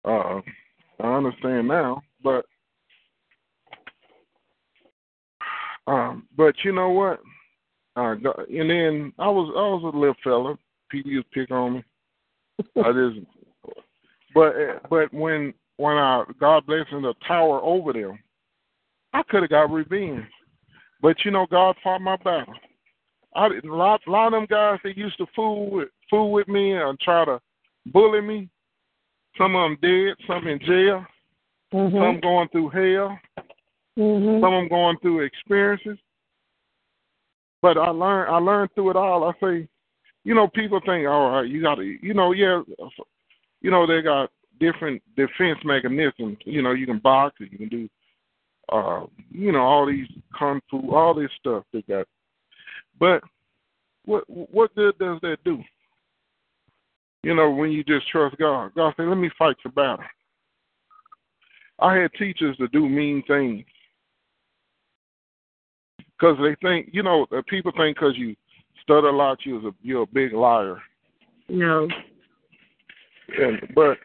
Speaker 2: Uh, I understand now, but um, but you know what? Uh, and then I was I was a little fella. People used to pick on me. I just, but but when when I God blessed me the tower over them, I could have got revenge. But you know, God fought my battle. I a lot, a lot of them guys that used to fool with fool with me and try to bully me. Some of them dead, some in jail, some
Speaker 3: Mhm.
Speaker 2: going through hell,
Speaker 3: Mhm.
Speaker 2: some of them going through experiences. But I learned I learned through it all. I say, you know, people think, all right, you got to, you know, yeah, you know, they got different defense mechanisms. You know, you can box, you can do, uh, you know, all these kung fu, all this stuff they got. But what what good does that do? You know, when you just trust God. God said, let me fight your battle. I had teachers to do mean things because they think, you know, uh, people think because you stutter a lot, you're a, you're a big liar.
Speaker 3: No.
Speaker 2: And but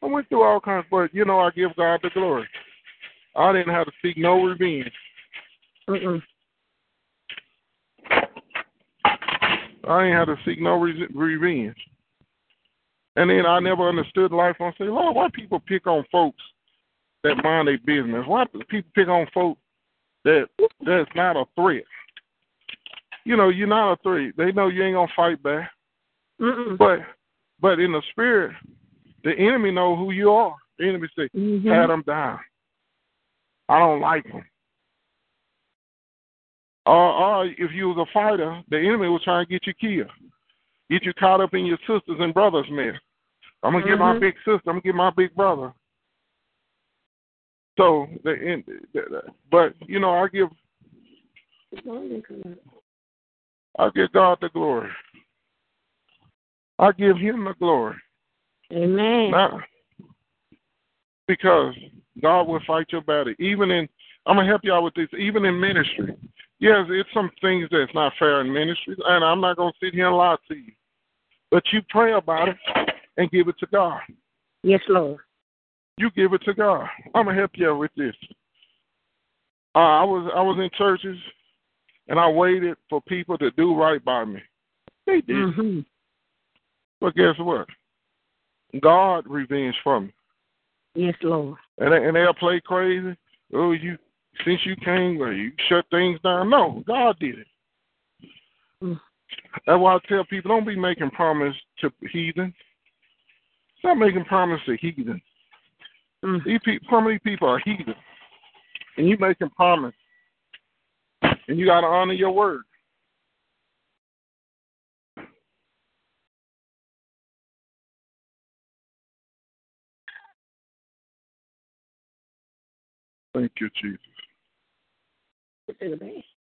Speaker 2: I went through all kinds, but you know, I give God the glory. I didn't have to seek no revenge.
Speaker 3: Mm-mm.
Speaker 2: I ain't had to seek no re- revenge. And then I never understood life. I say, Lord, why people pick on folks that mind their business? Why people pick on folks that that's not a threat? You know, you're not a threat. They know you ain't gonna fight back.
Speaker 3: Mm-mm.
Speaker 2: But but in the spirit, the enemy know who you are. The enemy say,
Speaker 3: Mhm.
Speaker 2: pat them down. I don't like them. Or, or if you was a fighter, the enemy was trying to get you killed, get you caught up in your sisters and brothers' mess. I'm gonna get my
Speaker 3: Mhm.
Speaker 2: big sister. I'm gonna get my big brother. So the, in, but you know, I give I give God the glory. I give Him the glory.
Speaker 3: Amen.
Speaker 2: Not because God will fight your battle. Even in, I'm gonna help you out with this. Even in ministry, yes, it's some things that's not fair in ministry, and I'm not gonna sit here and lie to you. But you pray about it and give it to God.
Speaker 3: Yes, Lord.
Speaker 2: You give it to God. I'm gonna help you out with this. Uh, I was I was in churches, and I waited for people to do right by me. They did,
Speaker 3: Mm-hmm.
Speaker 2: but guess what? God revenge for me.
Speaker 3: Yes, Lord.
Speaker 2: and they, and they'll play crazy. Oh, you since you came, well, you shut things down. No, God did it.
Speaker 3: Mm.
Speaker 2: That's why I tell people don't be making promise to heathens. Stop making promise to heathens.
Speaker 3: Mm.
Speaker 2: These people, some of these people are heathens, and you making promise, and you got to honor your word. Thank you, Jesus.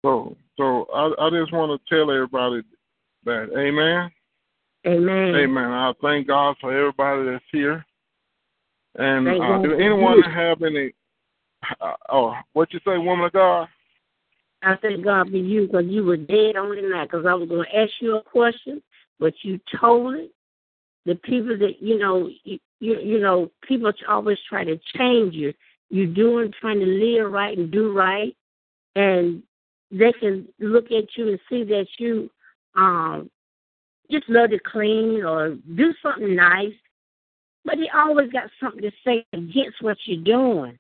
Speaker 2: So, so I, I just want to tell everybody that, Amen,
Speaker 3: Amen.
Speaker 2: Amen. I thank God for everybody that's here. And uh, do anyone have any? Uh, oh, what you say, woman of God?
Speaker 3: I thank God for you because you were dead on the night. Because I was going to ask you a question, but you told it. The people that you know, you, you you know, people always try to change you. You're doing, trying to live right and do right, and they can look at you and see that you um just love to clean or do something nice, but he always got something to say against what you're doing.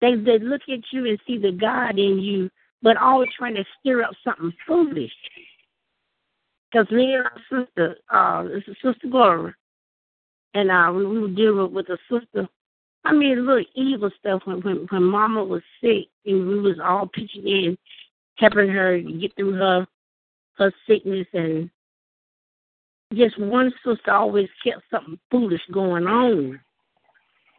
Speaker 3: They they look at you and see the God in you, but always trying to stir up something foolish. Because me and our sister, uh, this is Sister Gloria, and uh, we were dealing with a sister. I mean, a little evil stuff when, when when Mama was sick, and we was all pitching in, helping her get through her her sickness, and just one sister always kept something foolish going on.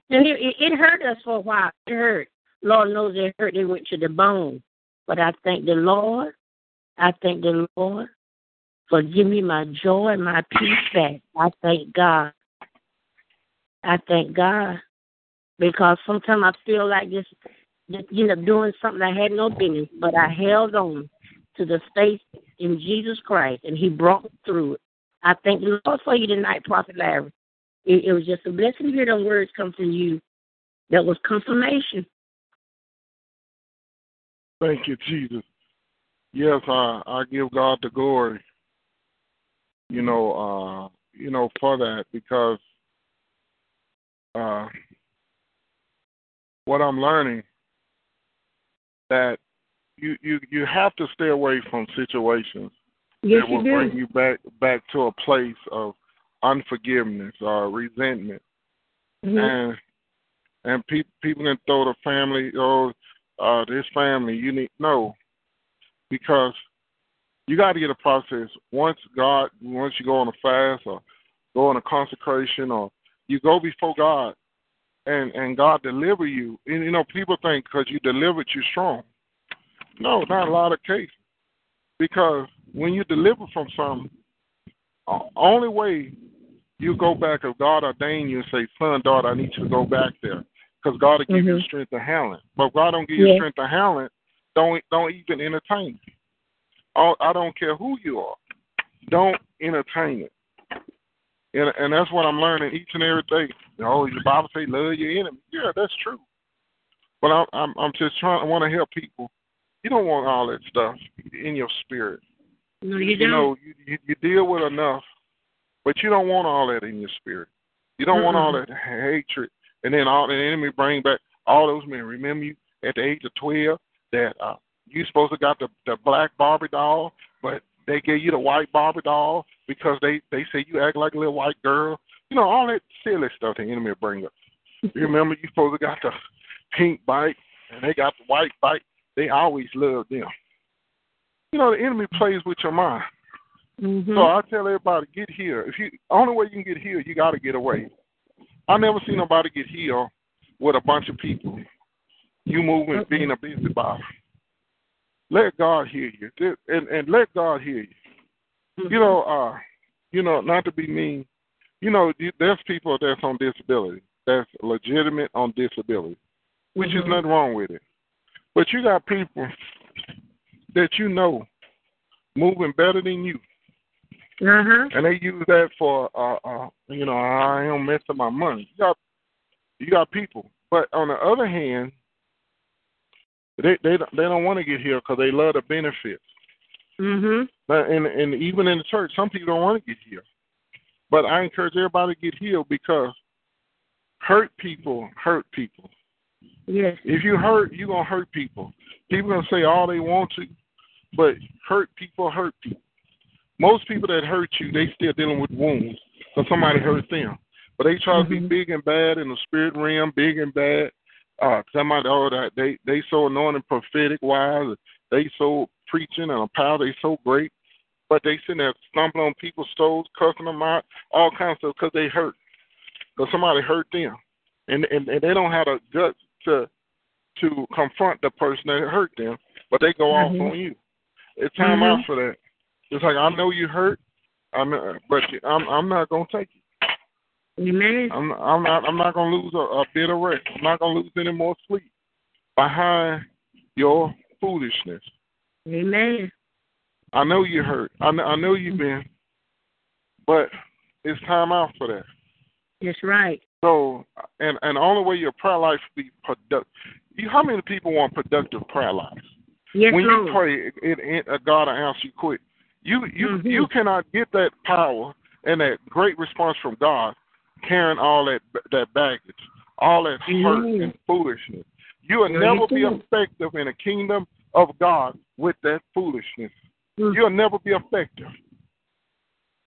Speaker 3: And it, it, hurt us for a while. It hurt. Lord knows it hurt. It went to the bone. But I thank the Lord. I thank the Lord for giving me my joy and my peace back. I thank God. I thank God because sometimes I feel like just, you know doing something I had no business, but I held on to the faith in Jesus Christ, and He brought me through it. I thank the Lord for you tonight, Prophet Larry. It, it was just a blessing to hear those words come from you. That was confirmation.
Speaker 2: Thank you, Jesus. Yes, I I give God the glory. You know, uh, you know, for that because uh, what I'm learning that you you you have to stay away from situations
Speaker 3: yes,
Speaker 2: that will
Speaker 3: you
Speaker 2: bring you back back to a place of unforgiveness or resentment,
Speaker 3: mm-hmm.
Speaker 2: and and pe- people can throw the family or oh, uh, this family you need no. Because you got to get a process. Once God once you go on a fast or go on a consecration or you go before God and and God deliver you and you know people think because you delivered you're strong no not a lot of cases because when you deliver from something only way you go back if God ordain you and say, son, daughter, I need you to go back there. Because God will give
Speaker 3: mm-hmm.
Speaker 2: you strength to handle it. But if God don't give you strength to handle it, don't don't even entertain it. Oh, I don't care who you are. Don't entertain it. And and that's what I'm learning each and every day. Oh, the Bible say love your enemy. Yeah, that's true. But I'm I'm I'm just trying I want to help people. You don't want all that stuff in your spirit.
Speaker 3: No, you,
Speaker 2: you
Speaker 3: don't.
Speaker 2: know, you, you you deal with enough but you don't want all that in your spirit. You don't
Speaker 3: mm-hmm.
Speaker 2: want all that hatred, and then all the enemy bring back all those men. Remember you at the age of twelve that uh, you supposed to got the the black Barbie doll, but they gave you the white Barbie doll because they they say you act like a little white girl. You know all that silly stuff the enemy bring up. you remember you supposed to got the pink bike and they got the white bike. They always love them. You know the enemy plays with your mind.
Speaker 3: Mm-hmm.
Speaker 2: So I tell everybody, get here. If you only way you can get here, you got to get away. I never see nobody get here with a bunch of people. You moving,
Speaker 3: mm-hmm.
Speaker 2: being a busybody. Let God hear you, and and let God hear you.
Speaker 3: Mm-hmm.
Speaker 2: You know, uh, you know, not to be mean. You know, there's people that's on disability, that's legitimate on disability, which
Speaker 3: mm-hmm.
Speaker 2: is nothing wrong with it. But you got people that you know moving better than you
Speaker 3: uh-huh.
Speaker 2: And they use that for, uh, uh, you know, I am messing my money. You got, you got people, but on the other hand, they they they don't want to get here because they love the benefits.
Speaker 3: Mhm.
Speaker 2: But and and even in the church, some people don't want to get healed. But I encourage everybody to get healed because hurt people hurt people.
Speaker 3: Yes.
Speaker 2: If you hurt, you're gonna hurt people. People gonna say all they want to, but hurt people hurt people. Most people that hurt you, they still dealing with wounds because somebody hurt them. But they try
Speaker 3: mm-hmm.
Speaker 2: to be big and bad in the spirit realm, big and bad. Uh, somebody, oh, that they they so anointed, prophetic wise, they so preaching and a power, they so great, but they sitting there stumbling on people's toes, cussing them out, all kinds of stuff because they hurt, because somebody hurt them, and, and and they don't have the guts to to confront the person that hurt them, but they go
Speaker 3: mm-hmm.
Speaker 2: off on you. It's time
Speaker 3: mm-hmm.
Speaker 2: out for that. It's like I know you hurt, I'm, but I'm I'm not gonna take it.
Speaker 3: Amen.
Speaker 2: I'm I'm not I'm not gonna lose a, a bit of rest. I'm not gonna lose any more sleep behind your foolishness.
Speaker 3: Amen.
Speaker 2: I know you hurt. I know, I know you've been, but it's time out for that.
Speaker 3: That's right.
Speaker 2: So, and and the only way your prayer life be productive. You, how many people want productive prayer lives?
Speaker 3: Yes,
Speaker 2: when
Speaker 3: Lord.
Speaker 2: you pray, it, it, it, uh, God will answer you quick. You you
Speaker 3: Mhm.
Speaker 2: you cannot get that power and that great response from God carrying all that that baggage, all that hurt and foolishness. You will
Speaker 3: Very
Speaker 2: never be effective in the kingdom of God with that foolishness.
Speaker 3: Mm.
Speaker 2: You'll never be effective.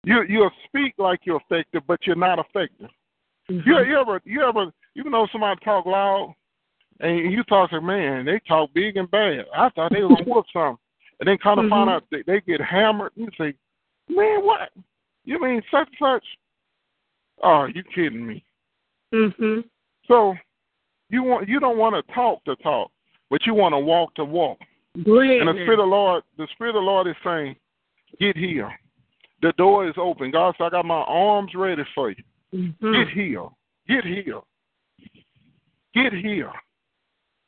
Speaker 2: You you'll speak like you're effective, but you're not effective.
Speaker 3: Mhm.
Speaker 2: You, you ever you ever you know somebody talk loud and you talk to man, they talk big and bad. I thought they was gonna whoop something. And then kind of find
Speaker 3: Mhm.
Speaker 2: out they, they get hammered and you say, Man, what? You mean such and such? Oh, you kidding me.
Speaker 3: Mhm.
Speaker 2: So you want you don't want to talk to talk, but you want to walk to walk.
Speaker 3: Ahead.
Speaker 2: And the. Spirit of the Lord the Spirit of the Lord is saying, Get here. The door is open. God said, I got my arms ready for you.
Speaker 3: Mhm.
Speaker 2: Get here. Get here. Get here.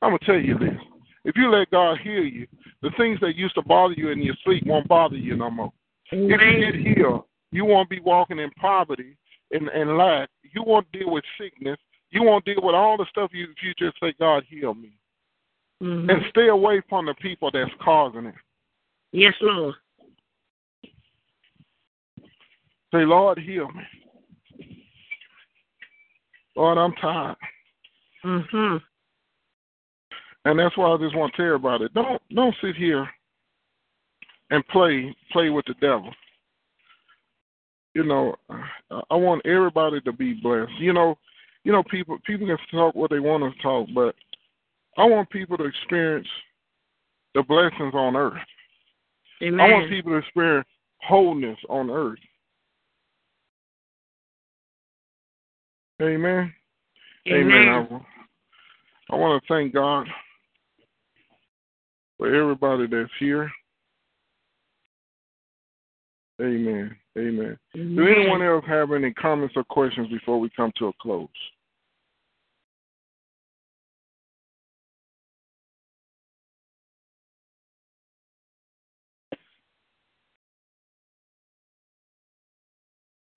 Speaker 2: I'm going to tell you this. If you let God hear you, the things that used to bother you in your sleep won't bother you no more. If you get here, you won't be walking in poverty and, and lack. You won't deal with sickness. You won't deal with all the stuff you, if you just say, God, heal me.
Speaker 3: Mhm.
Speaker 2: And stay away from the people that's causing it.
Speaker 3: Yes, Lord.
Speaker 2: Say, Lord, heal me. Lord, I'm tired.
Speaker 3: Mhm.
Speaker 2: And that's why I just want to tell everybody don't don't sit here and play play with the devil. You know, I- want everybody to be blessed. You know, you know people people can talk what they want to talk, but I want people to experience the blessings on earth.
Speaker 3: Amen.
Speaker 2: I want people to experience wholeness on earth. Amen. Amen. I, I want to thank God for everybody that's here. Amen. Amen. Do anyone else have any comments or questions before we come to a close?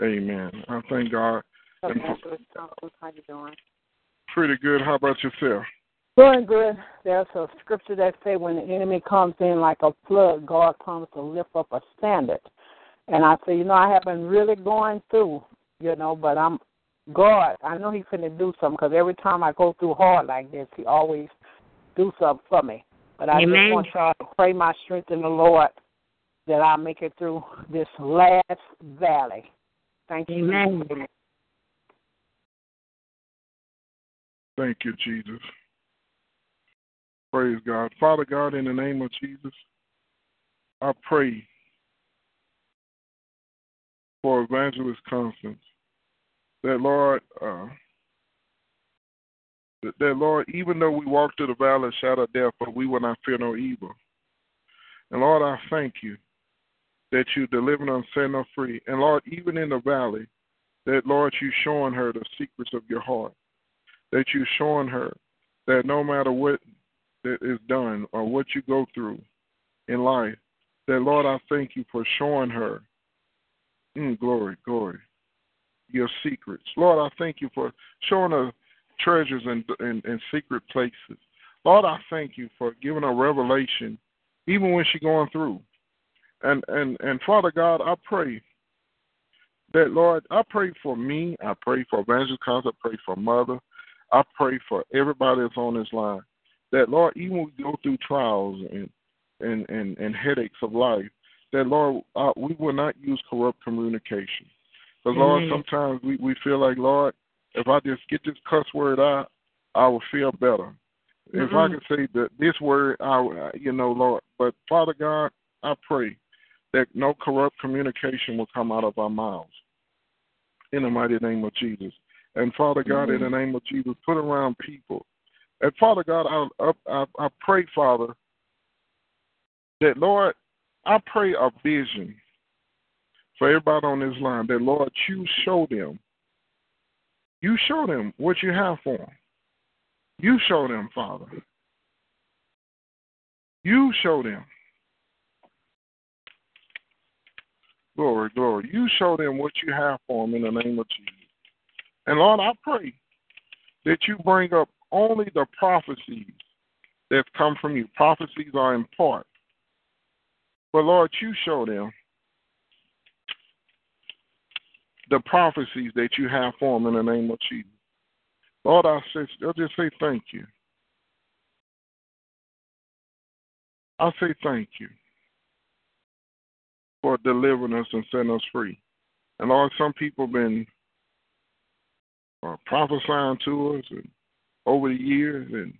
Speaker 2: Amen. I thank God. And
Speaker 4: how you doing?
Speaker 2: pretty good. How about yourself?
Speaker 4: Doing good. There's a scripture that say when the enemy comes in like a flood, God comes to lift up a standard. And I say, you know, I have been really going through, you know, but I'm God. I know He's finna do something because every time I go through hard like this, He always do something for me. But I
Speaker 3: Amen.
Speaker 4: just want y'all to pray my strength in the Lord that I make it through this last valley. Thank you.
Speaker 3: Amen.
Speaker 2: Thank you, Jesus. Praise God. Father God, in the name of Jesus, I pray for Evangelist Constance that, Lord, uh, that, Lord, even though we walk through the valley of shadow of death, but we will not fear no evil. And Lord, I thank you that you delivered and set her free. And Lord, even in the valley, that, Lord, you showing her the secrets of your heart that you're showing her that no matter what that is done or what you go through in life, that Lord, I thank you for showing her, mm, glory, glory, your secrets. Lord, I thank you for showing her treasures in, in secret places. Lord, I thank you for giving her revelation, even when she's going through. And and and Father God, I pray that Lord, I pray for me, I pray for Evangelist Constance, I pray for Mother, I pray for everybody that's on this line that Lord, even when we go through trials and and and, and headaches of life, that Lord, uh, we will not use corrupt communication. Because Lord,
Speaker 3: Amen.
Speaker 2: sometimes we we feel like Lord, if I just get this cuss word out, I will feel better. If I
Speaker 3: mm-hmm.
Speaker 2: can say that this word, I you know, Lord, but Father God, I pray that no corrupt communication will come out of our mouths. In the mighty name of Jesus. And Father God, in the mm-hmm. name of Jesus, put around people. And Father God, I, I, I pray, Father, that Lord, I pray a vision for everybody on this line. That Lord, you show them. You show them what you have for them. You show them, Father. You show them. Glory, glory. You show them what you have for them in the name of Jesus. And Lord, I pray that you bring up only the prophecies that come from you. Prophecies are in part. But Lord, you show them the prophecies that you have for them in the name of Jesus. Lord, I say, I'll just say thank you. I say thank you for delivering us and setting us free. And Lord, some people have been uh, prophesying to us and over the years, and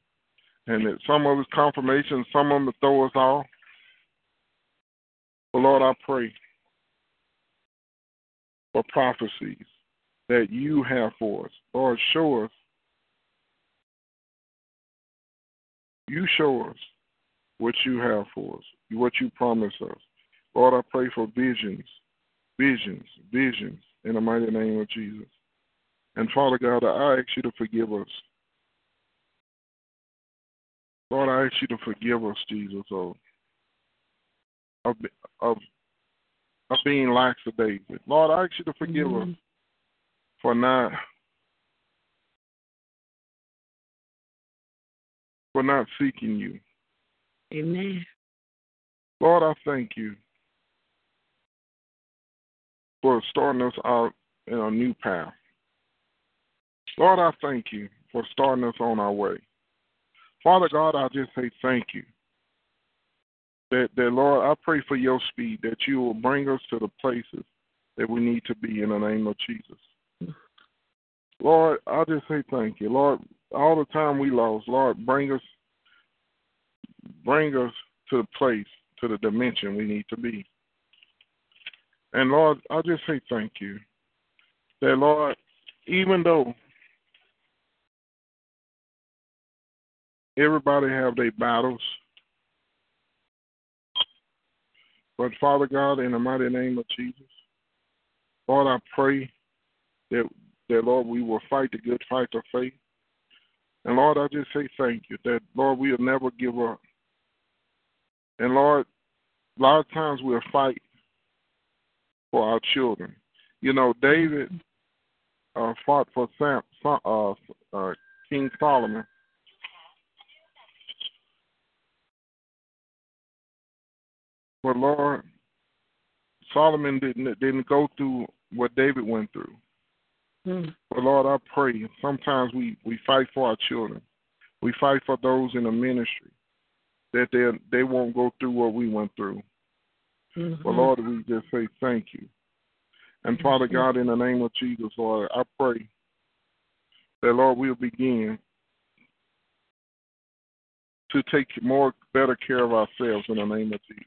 Speaker 2: and some of it's confirmation, some of them throw us off. Lord, I pray for prophecies that you have for us. Lord, show us. You show us what you have for us, what you promise us. Lord, I pray for visions, visions, visions in the mighty name of Jesus. And Father God, I ask you to forgive us. Lord, I ask you to forgive us, Jesus, of of of, of being lackadaisical. Lord, I ask you to forgive mm-hmm. us for not for not seeking you.
Speaker 3: Amen.
Speaker 2: Lord, I thank you for starting us out in a new path. Lord, I thank you for starting us on our way. Father God, I just say thank you. That, that Lord, I pray for your speed, that you will bring us to the places that we need to be in the name of Jesus. Lord, I just say thank you. Lord, all the time we lost, Lord, bring us bring us to the place, to the dimension we need to be. And Lord, I just say thank you. That Lord, even though everybody have their battles, but Father God, in the mighty name of Jesus, Lord, I pray that that Lord we will fight the good fight of faith. And Lord, I just say thank you that Lord we'll never give up. And Lord, a lot of times we'll fight for our children. You know, David uh, fought for Sam, uh, uh, King Solomon. But Lord, Solomon didn't didn't go through what David went through. Mm. But Lord, I pray. Sometimes we we fight for our children. We fight for those in the ministry that they they won't go through what we went through. Mm-hmm. But Lord, we just say thank you. And Father mm-hmm. God, in the name of Jesus, Lord, I pray that Lord we'll begin to take more better care of ourselves in the name of Jesus.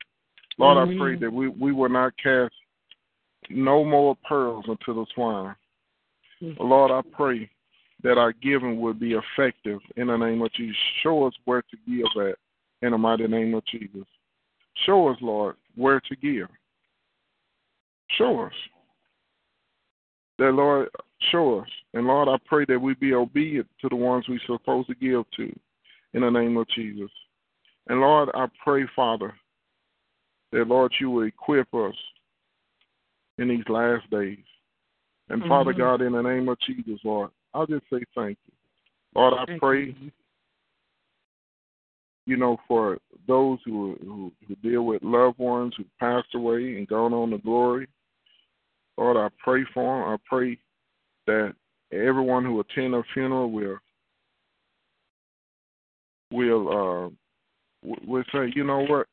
Speaker 2: Lord, mm-hmm. I pray that we, we will not cast no more pearls into the swine. Mm-hmm. Lord, I pray that our giving will be effective in the name of Jesus. Show us where to give at in the mighty name of Jesus. Show us, Lord, where to give. Show us. That, Lord, show us. And, Lord, I pray that we be obedient to the ones we're supposed to give to in the name of Jesus. And, Lord, I pray, Father, that, Lord, you will equip us in these last days. And, mm-hmm. Father God, in the name of Jesus, Lord, I'll just say thank you. Lord, I pray you know, for those who, who who deal with loved ones who passed away and gone on to glory. Lord, I pray for them. I pray that everyone who attend a funeral will will uh will say, you know what,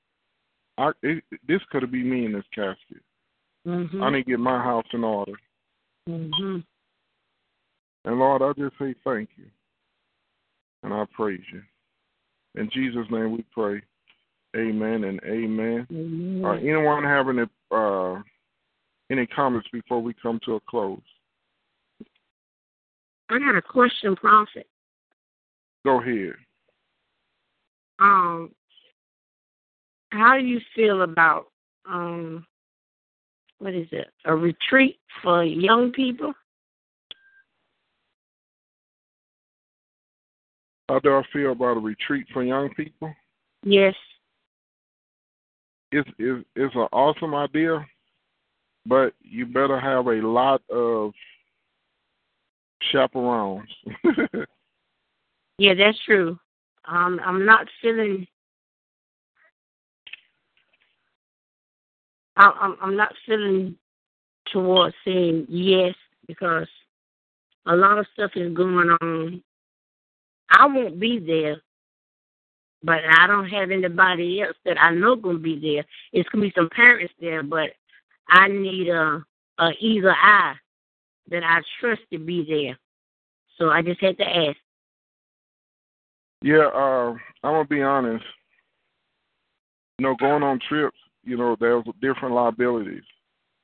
Speaker 2: I it, this could have been me in this casket. Mm-hmm. I need to get my house in order.
Speaker 3: Mm-hmm.
Speaker 2: And Lord, I just say thank you, and I praise you. In Jesus' name we pray. Amen and amen. amen. Uh, anyone have any uh, any comments before we come to a close?
Speaker 3: I got a question, Prophet.
Speaker 2: Go ahead.
Speaker 3: Um, how do you feel about um, what is it? A retreat for young people?
Speaker 2: How do I feel about a retreat for young people?
Speaker 3: Yes.
Speaker 2: it's it's it's an awesome idea, but you better have a lot of chaperones.
Speaker 3: yeah, that's true. Um, I'm not feeling. I'm I'm not feeling towards saying yes because a lot of stuff is going on. I won't be there, but I don't have anybody else that I know gonna be there. It's gonna be some parents there, but I need a, a either eye that I trust to be there. So I just had to ask.
Speaker 2: Yeah, uh, I'm gonna be honest. You know, going on trips, you know, there's different liabilities.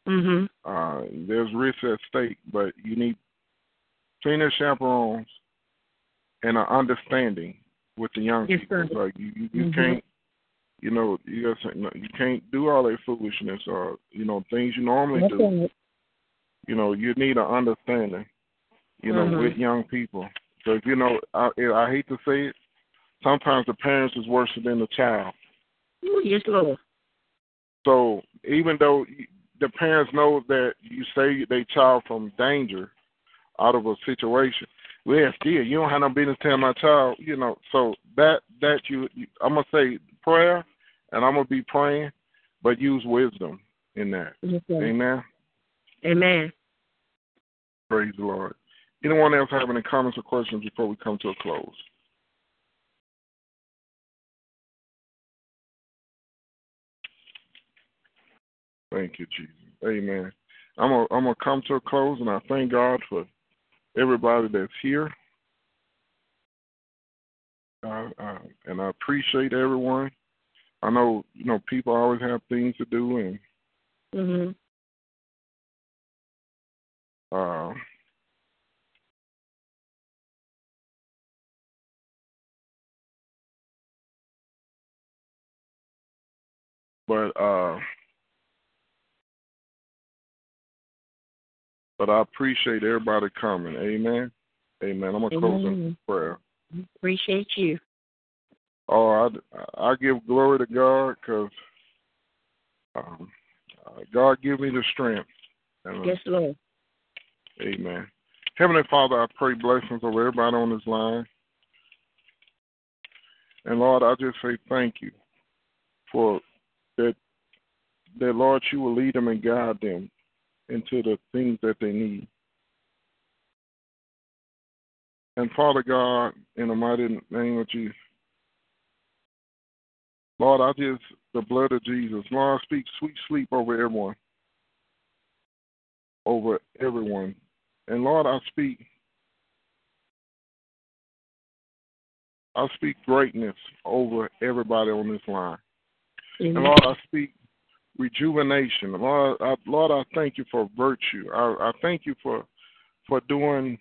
Speaker 3: Mhm.
Speaker 2: Uh, there's risks at stake, but you need senior chaperones and an understanding with the young
Speaker 3: yes,
Speaker 2: people.
Speaker 3: Sir.
Speaker 2: Like you, you, you
Speaker 3: mm-hmm.
Speaker 2: can't, you know, you got you can't do all that foolishness or you know things you normally
Speaker 3: That's
Speaker 2: do.
Speaker 3: It.
Speaker 2: You know, you need an understanding. You know,
Speaker 3: mm-hmm.
Speaker 2: with young people, because you know, I, I hate to say it, sometimes the parents is worse than the child.
Speaker 3: Ooh, yes, Lord.
Speaker 2: So even though the parents know that you save their child from danger out of a situation, well, still you don't have no business telling my child, you know. So that that you, you I'm gonna say prayer, and I'm gonna be praying, but use wisdom in that.
Speaker 3: Yes,
Speaker 2: Amen.
Speaker 3: Amen.
Speaker 2: Praise the Lord. Anyone else have any comments or questions before we come to a close? Thank you, Jesus. Amen. I'm gonna I'm gonna come to a close, and I thank God for everybody that's here. And I appreciate everyone. I know you know people always have things to do, and
Speaker 3: mhm.
Speaker 2: Uh, but uh, but I appreciate everybody coming. Amen. Amen. I'm gonna close in prayer.
Speaker 3: Appreciate you.
Speaker 2: Oh, I, I give glory to God because um, uh, God give me the strength.
Speaker 3: And, yes, Lord.
Speaker 2: Amen. Heavenly Father, I pray blessings over everybody on this line. And Lord, I just say thank you for that that Lord you will lead them and guide them into the things that they need. And Father God, in the mighty name of Jesus, Lord, I just, the blood of Jesus, Lord, I speak sweet sleep over everyone. Over everyone. And Lord, I speak, I speak greatness over everybody on this line.
Speaker 3: Mm-hmm.
Speaker 2: And Lord, I speak rejuvenation. Lord, I, Lord, I thank you for virtue. I, I thank you for for doing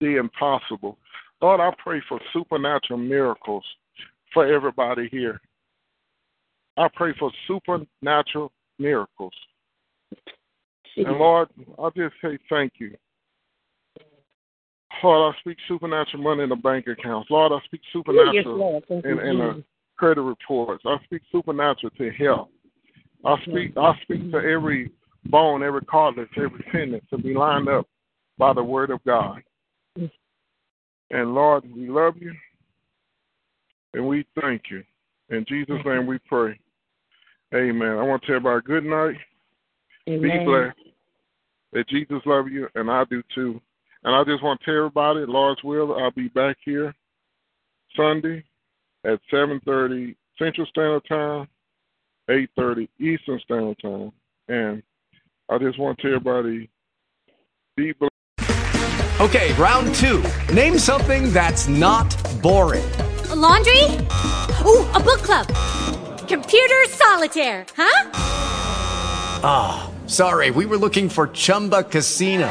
Speaker 2: the impossible. Lord, I pray for supernatural miracles for everybody here. I pray for supernatural miracles. And Lord, I just say thank you. Lord, I speak supernatural money in the bank accounts. Lord, I speak supernatural
Speaker 3: yes,
Speaker 2: in, in the credit reports. I speak supernatural to health. I speak I speak to every bone, every cartilage, every tendon to be lined up by the word of God. And Lord, we love you and we thank you. In Jesus' name we pray. Amen. I want to tell everybody good night.
Speaker 3: Amen.
Speaker 2: Be blessed. That Jesus love you and I do too. And I just want to tell everybody, Lord's will, I'll be back here Sunday at seven thirty Central Standard Time, eight thirty Eastern Standard Time. And I just want to tell everybody be blessed.
Speaker 5: Okay, round two. Name something that's not boring.
Speaker 6: A laundry? Ooh, a book club. Computer solitaire, huh?
Speaker 5: Ah, oh, sorry, we were looking for Chumba Casino.